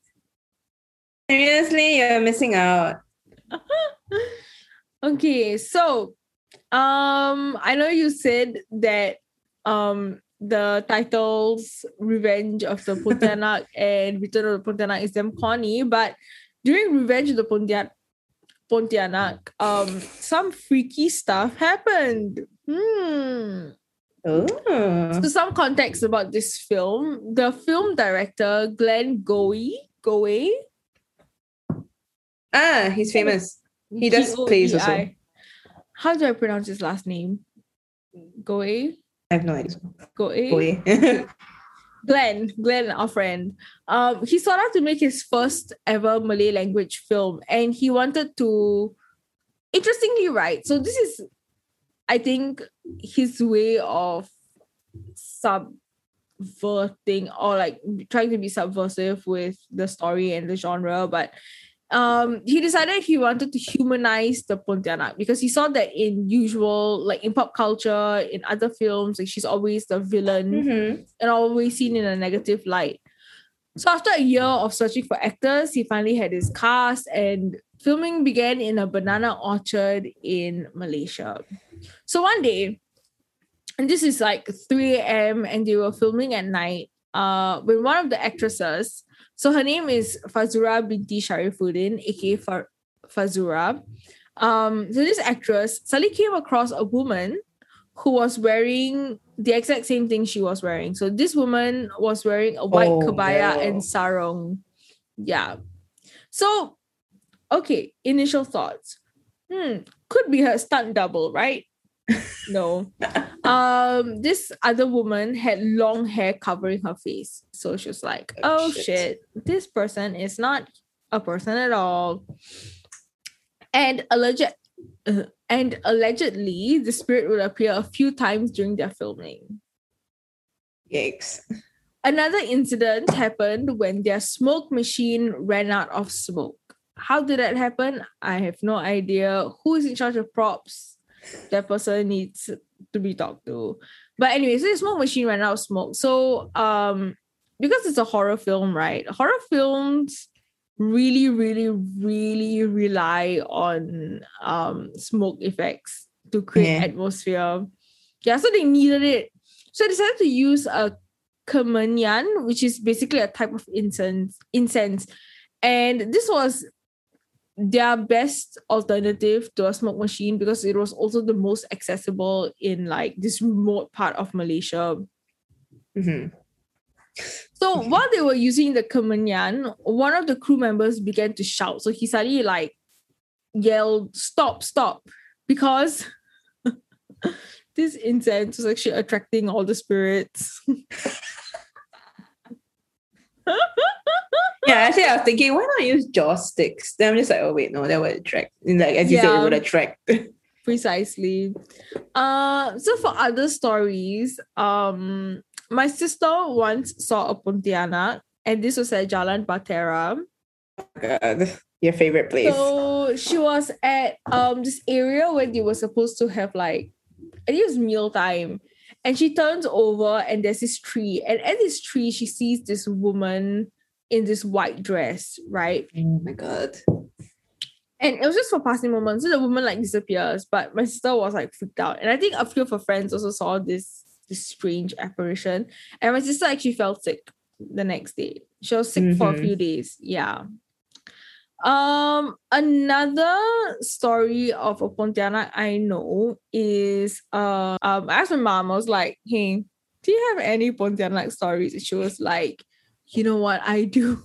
Seriously, you're missing out. Okay, so um I know you said that um the titles Revenge of the Pontianak and Return of the Pontianak is them corny, but during Revenge of the Pontianak Pontianak, um some freaky stuff happened. Hmm. Oh. So some context about this film. The film director Glen Goei, Goei, Ah, he's famous. He does plays also. G-O-E-I. How do I pronounce his last name? Goey? I have no idea. Goey? Boy. Glen, Glen, our friend. Um, he sought out to make his first ever Malay language film, and he wanted to, interestingly, right. So this is, I think, his way of subverting or like trying to be subversive with the story and the genre, but. Um, he decided he wanted to humanize the Pontianak because he saw that in usual, like in pop culture, in other films, like she's always the villain Mhm. and always seen in a negative light. So after a year of searching for actors, he finally had his cast and filming began in a banana orchard in Malaysia. So one day, and this is like 3 a.m. and they were filming at night, uh, when one of the actresses, so her name is Fazura binti Sharifuddin, aka Fa- Fazura. Um, so this actress suddenly came across a woman who was wearing the exact same thing she was wearing. So this woman was wearing a white Oh, kebaya no. and sarong. Yeah. So, okay, initial thoughts. Hmm, could be her stunt double, right? No. Um, this other woman had long hair covering her face. So she was like, Oh, oh shit. shit, this person is not a person at all. And alleged uh, and allegedly the spirit would appear a few times during their filming. Yikes. Another incident happened when their smoke machine ran out of smoke. How did that happen? I have no idea. Who is in charge of props? That person needs to be talked to. But anyway, so the smoke machine ran out of smoke. So um because it's a horror film, right? Horror films really, really, really rely on um smoke effects to create Yeah. atmosphere. Yeah, so they needed it. So I decided to use a kemenyan, which is basically a type of incense. Incense, and this was their best alternative to a smoke machine because it was also the most accessible in like this remote part of Malaysia. Mhm. So while they were using the kemenyan, one of the crew members began to shout. So he suddenly like yelled, "Stop! Stop!" Because this incense was actually attracting all the spirits. Yeah, actually, I was thinking, why not use joss sticks? Then I'm just like, oh wait, no, that would attract. Like as you said, it would attract. Precisely. Uh, so for other stories, um, my sister once saw a Pontianak, and this was at Jalan Bahtera. God, your favorite place. So she was at um this area where they were supposed to have like I think it was meal time. And she turns over and there's this tree. And at this tree, she sees this woman in this white dress, right? oh my god. And it was just for passing moments. So the woman like disappears, but my sister was like freaked out. And I think a few of her friends also saw this this strange apparition. And my sister actually felt sick the next day. She was sick for a Mhm. few days. Yeah. Um, another story of a Pontianak I know is uh um I asked my mom, I was like, hey, do you have any Pontianak stories? And she was like, you know what, I do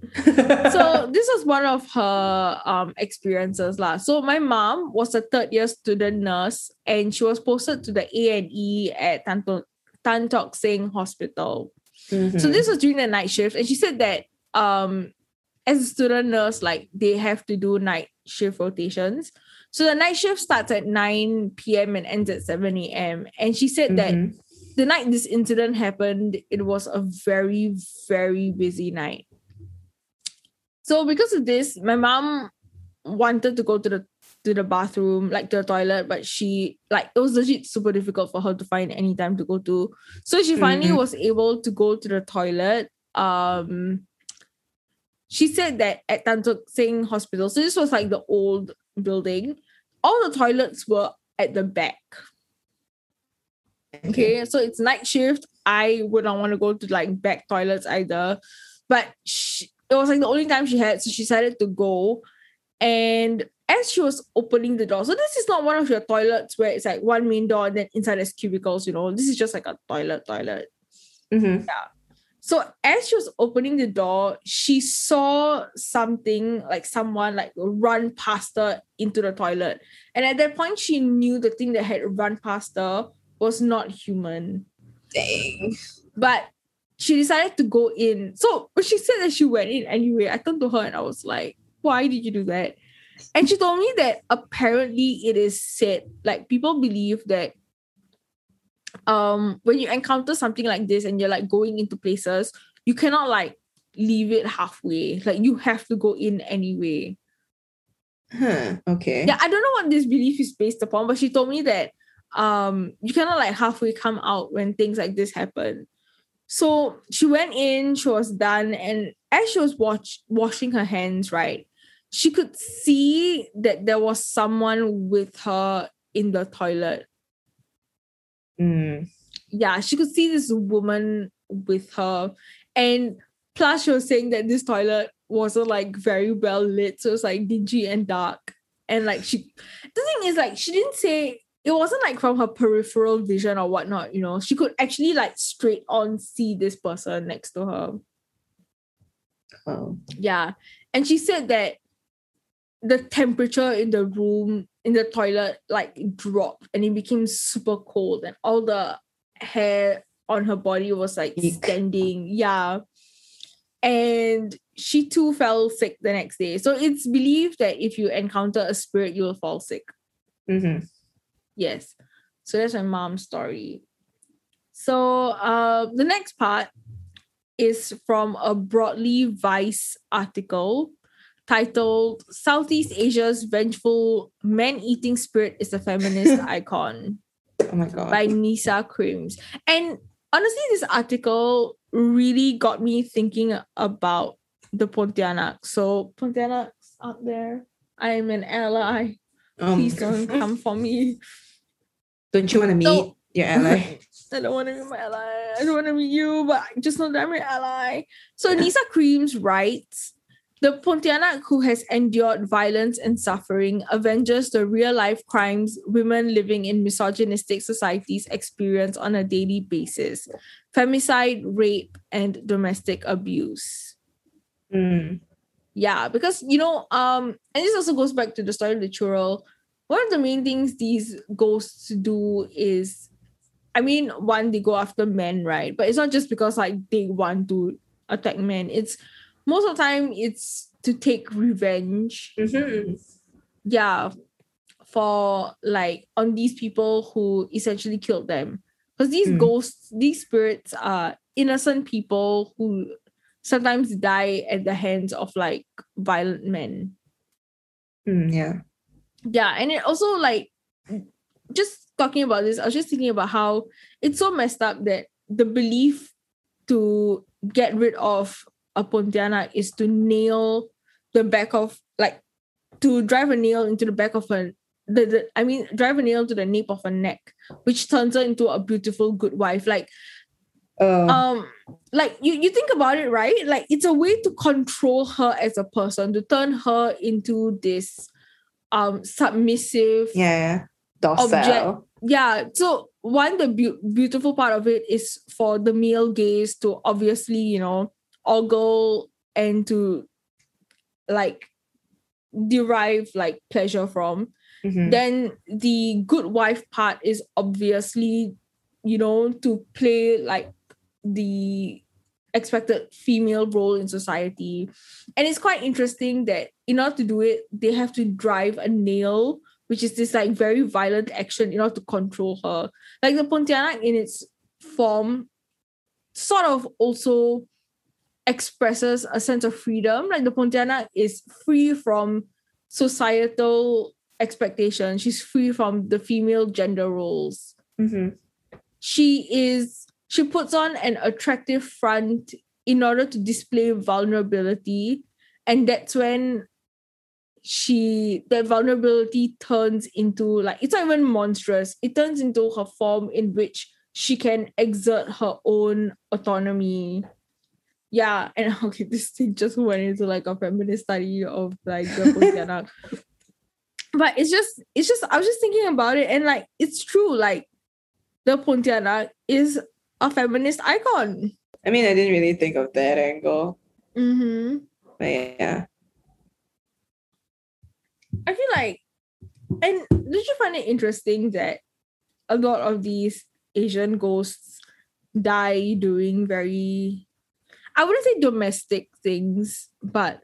so this was one of her um experiences lah. So my mom was a third year student nurse and she was posted to the A and E at Tan, To- Tan Tock Seng Hospital. So Mhm. this was during the night shift, and she said that um as a student nurse, like they have to do night shift rotations. So the night shift starts at 9 p.m. and ends at 7 a.m. And she said that Mhm. The night this incident happened, it was a very, very busy night. So because of this, my mom wanted to go to the to the bathroom, like to the toilet, but she like it was legit super difficult for her to find any time to go to. So she finally Mhm. was able to go to the toilet. Um she said that at Tan Tock Seng Hospital, so this was like the old building, all the toilets were at the back. Okay, so it's night shift. I would not want to go to like back toilets either. But she, it was like the only time she had, so she decided to go. And as she was opening the door, so this is not one of your toilets where it's like one main door and then inside there's cubicles, you know. This is just like a toilet, toilet. Mhm. So as she was opening the door, she saw something like someone like run past her into the toilet. And at that point, she knew the thing that had run past her was not human. Dang. But she decided to go in. So when she said that she went in anyway, I turned to her and I was like, why did you do that? And she told me that apparently it is said, like people believe that um when you encounter something like this and you're like going into places, you cannot like leave it halfway. Like you have to go in anyway. Huh. Okay. Yeah, I don't know what this belief is based upon, but she told me that um you cannot like halfway come out when things like this happen. So she went in, she was done, and as she was watch washing her hands, right, she could see that there was someone with her in the toilet. Mm. Yeah, she could see this woman with her, and plus she was saying that this toilet wasn't like very well lit, so it's like dingy and dark. And like she, the thing is like she didn't say it wasn't like from her peripheral vision or whatnot, you know. She could actually like straight on see this person next to her. Oh. Yeah. And she said that the temperature in the room, in the toilet, like dropped and it became super cold, and all the hair on her body was like Eek. standing. Yeah. And she too fell sick the next day. So it's believed that if you encounter a spirit, you will fall sick. Mhm. Yes. So that's my mom's story. So uh, the next part is from a Broadly Vice article titled Southeast Asia's Vengeful Man Eating Spirit is a Feminist Icon. Oh my god. by Nisa Crims. And honestly, this article really got me thinking about the Pontianak. So Pontianaks out there, I am an ally. Um, Please don't come for me. don't you want to meet So- your ally? I don't want to be my ally. I don't want to meet you, but I just know that I'm your ally. So Nisa Creams writes The Pontianak who has endured violence and suffering avenges the real life crimes women living in misogynistic societies experience on a daily basis femicide, rape, and domestic abuse. Mm. Yeah, because you know, um, and this also goes back to the story of the Churel. One of the main things these ghosts do is, I mean, one they go after men, right? But it's not just because like they want to attack men. It's most of the time it's to take revenge. Mhm. Yeah, for like on these people who essentially killed them. Because these Mm. ghosts, these spirits are innocent people who sometimes die at the hands of like violent men. Mm, yeah. Yeah, and it also like just talking about this, I was just thinking about how it's so messed up that the belief to get rid of a Pontianak is to nail the back of like to drive a nail into the back of a the, the I mean drive a nail to the nape of a neck, which turns her into a beautiful good wife. Like Uh, um like you you think about it right like it's a way to control her as a person to turn her into this um submissive yeah. Docile. object- yeah so one the beau- beautiful part of it is for the male gaze to obviously you know ogle and to like derive like pleasure from Mhm. then the good wife part is obviously you know to play like the expected female role in society and it's quite interesting that in order to do it they have to drive a nail which is this like very violent action in order to control her like the pontianak in its form sort of also expresses a sense of freedom like the pontianak is free from societal expectation. She's free from the female gender roles. Mhm. She is she puts on an attractive front in order to display vulnerability. And that's when she that vulnerability turns into like it's not even monstrous. It turns into her form in which she can exert her own autonomy. Yeah, and okay, this thing just went into like a feminist study of like the Pontianak but it's just it's just I was just thinking about it and like it's true like the Pontianak is a feminist icon. I mean, I didn't really think of that angle. Mm-hmm. But yeah. I feel like and did you find it interesting that a lot of these Asian ghosts die doing very I wouldn't say domestic things, but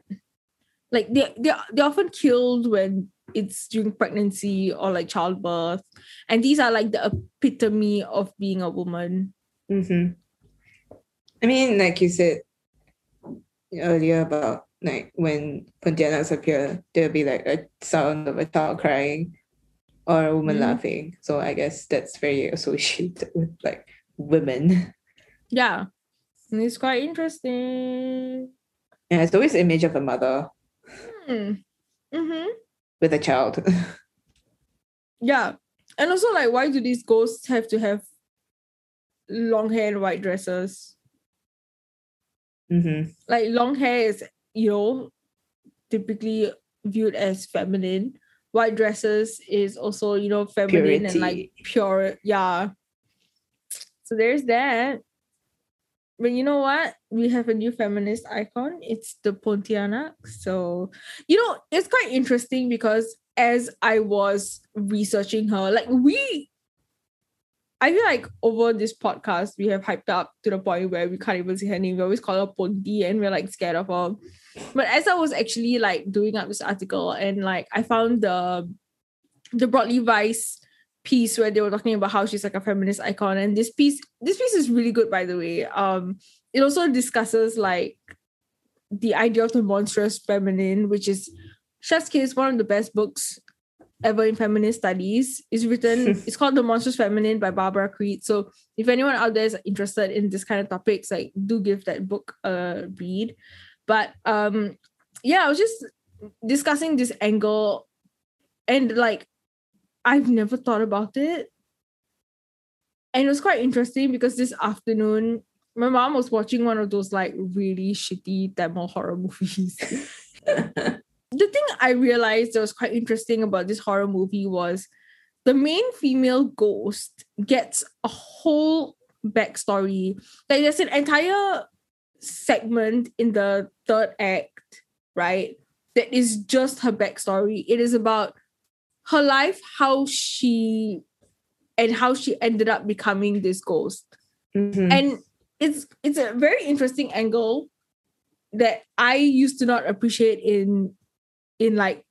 like they they they're often killed when it's during pregnancy or like childbirth. And these are like the epitome of being a woman. Hmm I mean, like you said earlier about like when Pontianaks appear, there'll be like a sound of a child crying or a woman Mhm. laughing. So I guess that's very associated with like women. Yeah. And it's quite interesting. And it's always image of a mother Hmm. Mm-hmm. with a child. Yeah. And also like why do these ghosts have to have long hair and white dresses? hmm Like long hair is, you know, typically viewed as feminine. White dresses is also, you know, feminine and like pure. Yeah. So there's that. But you know what? We have a new feminist icon. It's the Pontianak. So, you know, it's quite interesting because as I was researching her, like we I feel like over this podcast, we have hyped up to the point where we can't even say her name. We always call her Ponti and we're like scared of her. But as I was actually like doing up this article and like I found the the Broadly Vice piece where they were talking about how she's like a feminist icon. And this piece, this piece is really good, by the way. Um, it also discusses like the idea of the monstrous feminine, which is Chef's Kiss, one of the best books ever in feminist studies. It's written, it's called The Monstrous Feminine by Barbara Creed. So if anyone out there is interested in this kind of topics, like do give that book a read. But um yeah, I was just discussing this angle and like I've never thought about it. And it was quite interesting because this afternoon my mom was watching one of those like really shitty Tamil horror movies. the thing I realized that was quite interesting about this horror movie was the main female ghost gets a whole backstory. Like there's an entire segment in the third act, right? That is just her backstory. It is about her life, how she and how she ended up becoming this ghost. Mhm. And it's it's a very interesting angle that I used to not appreciate in in like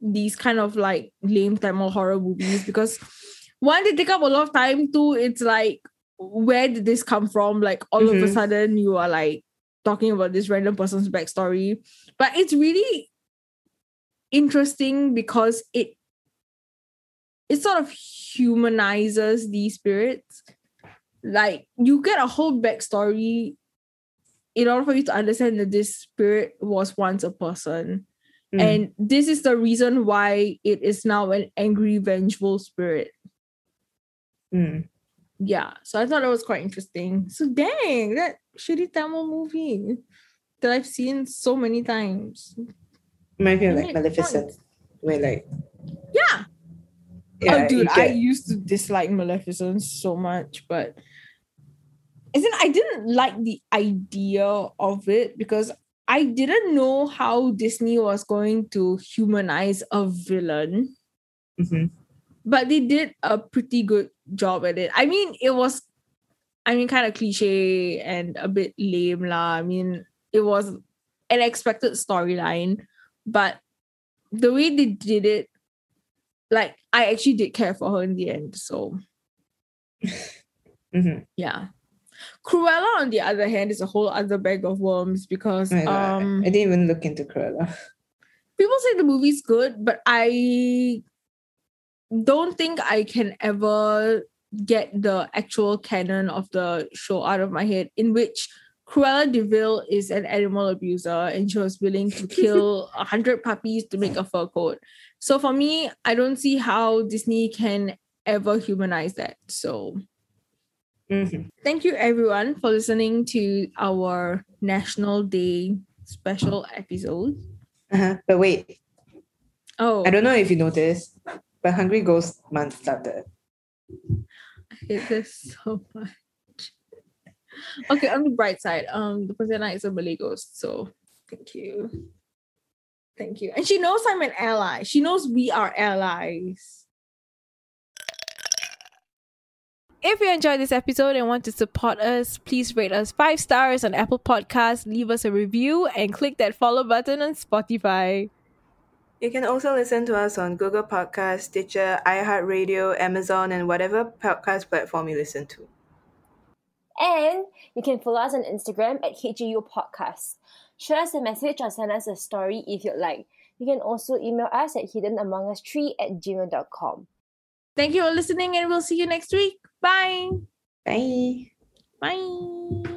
these kind of like lame Tamil horror movies because one they take up a lot of time. Two it's like where did this come from? Like all of a Mhm. sudden you are like talking about this random person's backstory. But it's really interesting because it it sort of humanizes these spirits. Like you get a whole backstory in order for you to understand that this spirit was once a person Mm. and this is the reason why it is now an angry vengeful spirit Mm. yeah so i thought that was quite interesting so dang that shitty tamil movie that i've seen so many times Reminds me of like Maleficent, where like yeah yeah, oh, dude, I used to dislike Maleficent so much, but isn't I didn't like the idea of it because I didn't know how Disney was going to humanize a villain, Mhm. but they did a pretty good job at it. I mean, it was, I mean, kind of cliche and a bit lame lah. I mean, it was an expected storyline, but the way they did it like I actually did care for her in the end. So Mhm. yeah. Cruella, on the other hand, is a whole other bag of worms because God. um I didn't even look into Cruella. people say the movie's good, but I don't think I can ever get the actual canon of the show out of my head, in which Cruella de Vil is an animal abuser and she was willing to kill a hundred puppies to make a fur coat. So for me, I don't see how Disney can ever humanize that. So Mhm. thank you everyone for listening to our National Day special episode. Uh-huh. But wait, Oh, I don't know if you noticed, but Hungry Ghost Month started. I hate this so much. Okay, on the bright side, um, the Pontianak is a Malay ghost, so thank you. Thank you. And she knows I'm an ally. She knows we are allies. If you enjoyed this episode and want to support us, please rate us five stars on Apple Podcasts, leave us a review, and click that follow button on Spotify. You can also listen to us on Google Podcast, Stitcher, iHeartRadio, Amazon, and whatever podcast platform you listen to. And you can follow us on Instagram at HGU Podcast. Shoot us a message or send us a story if you'd like. You can also email us at hiddenamongus3 at gmail.com. Thank you for listening, and we'll see you next week. Bye. Bye. Bye.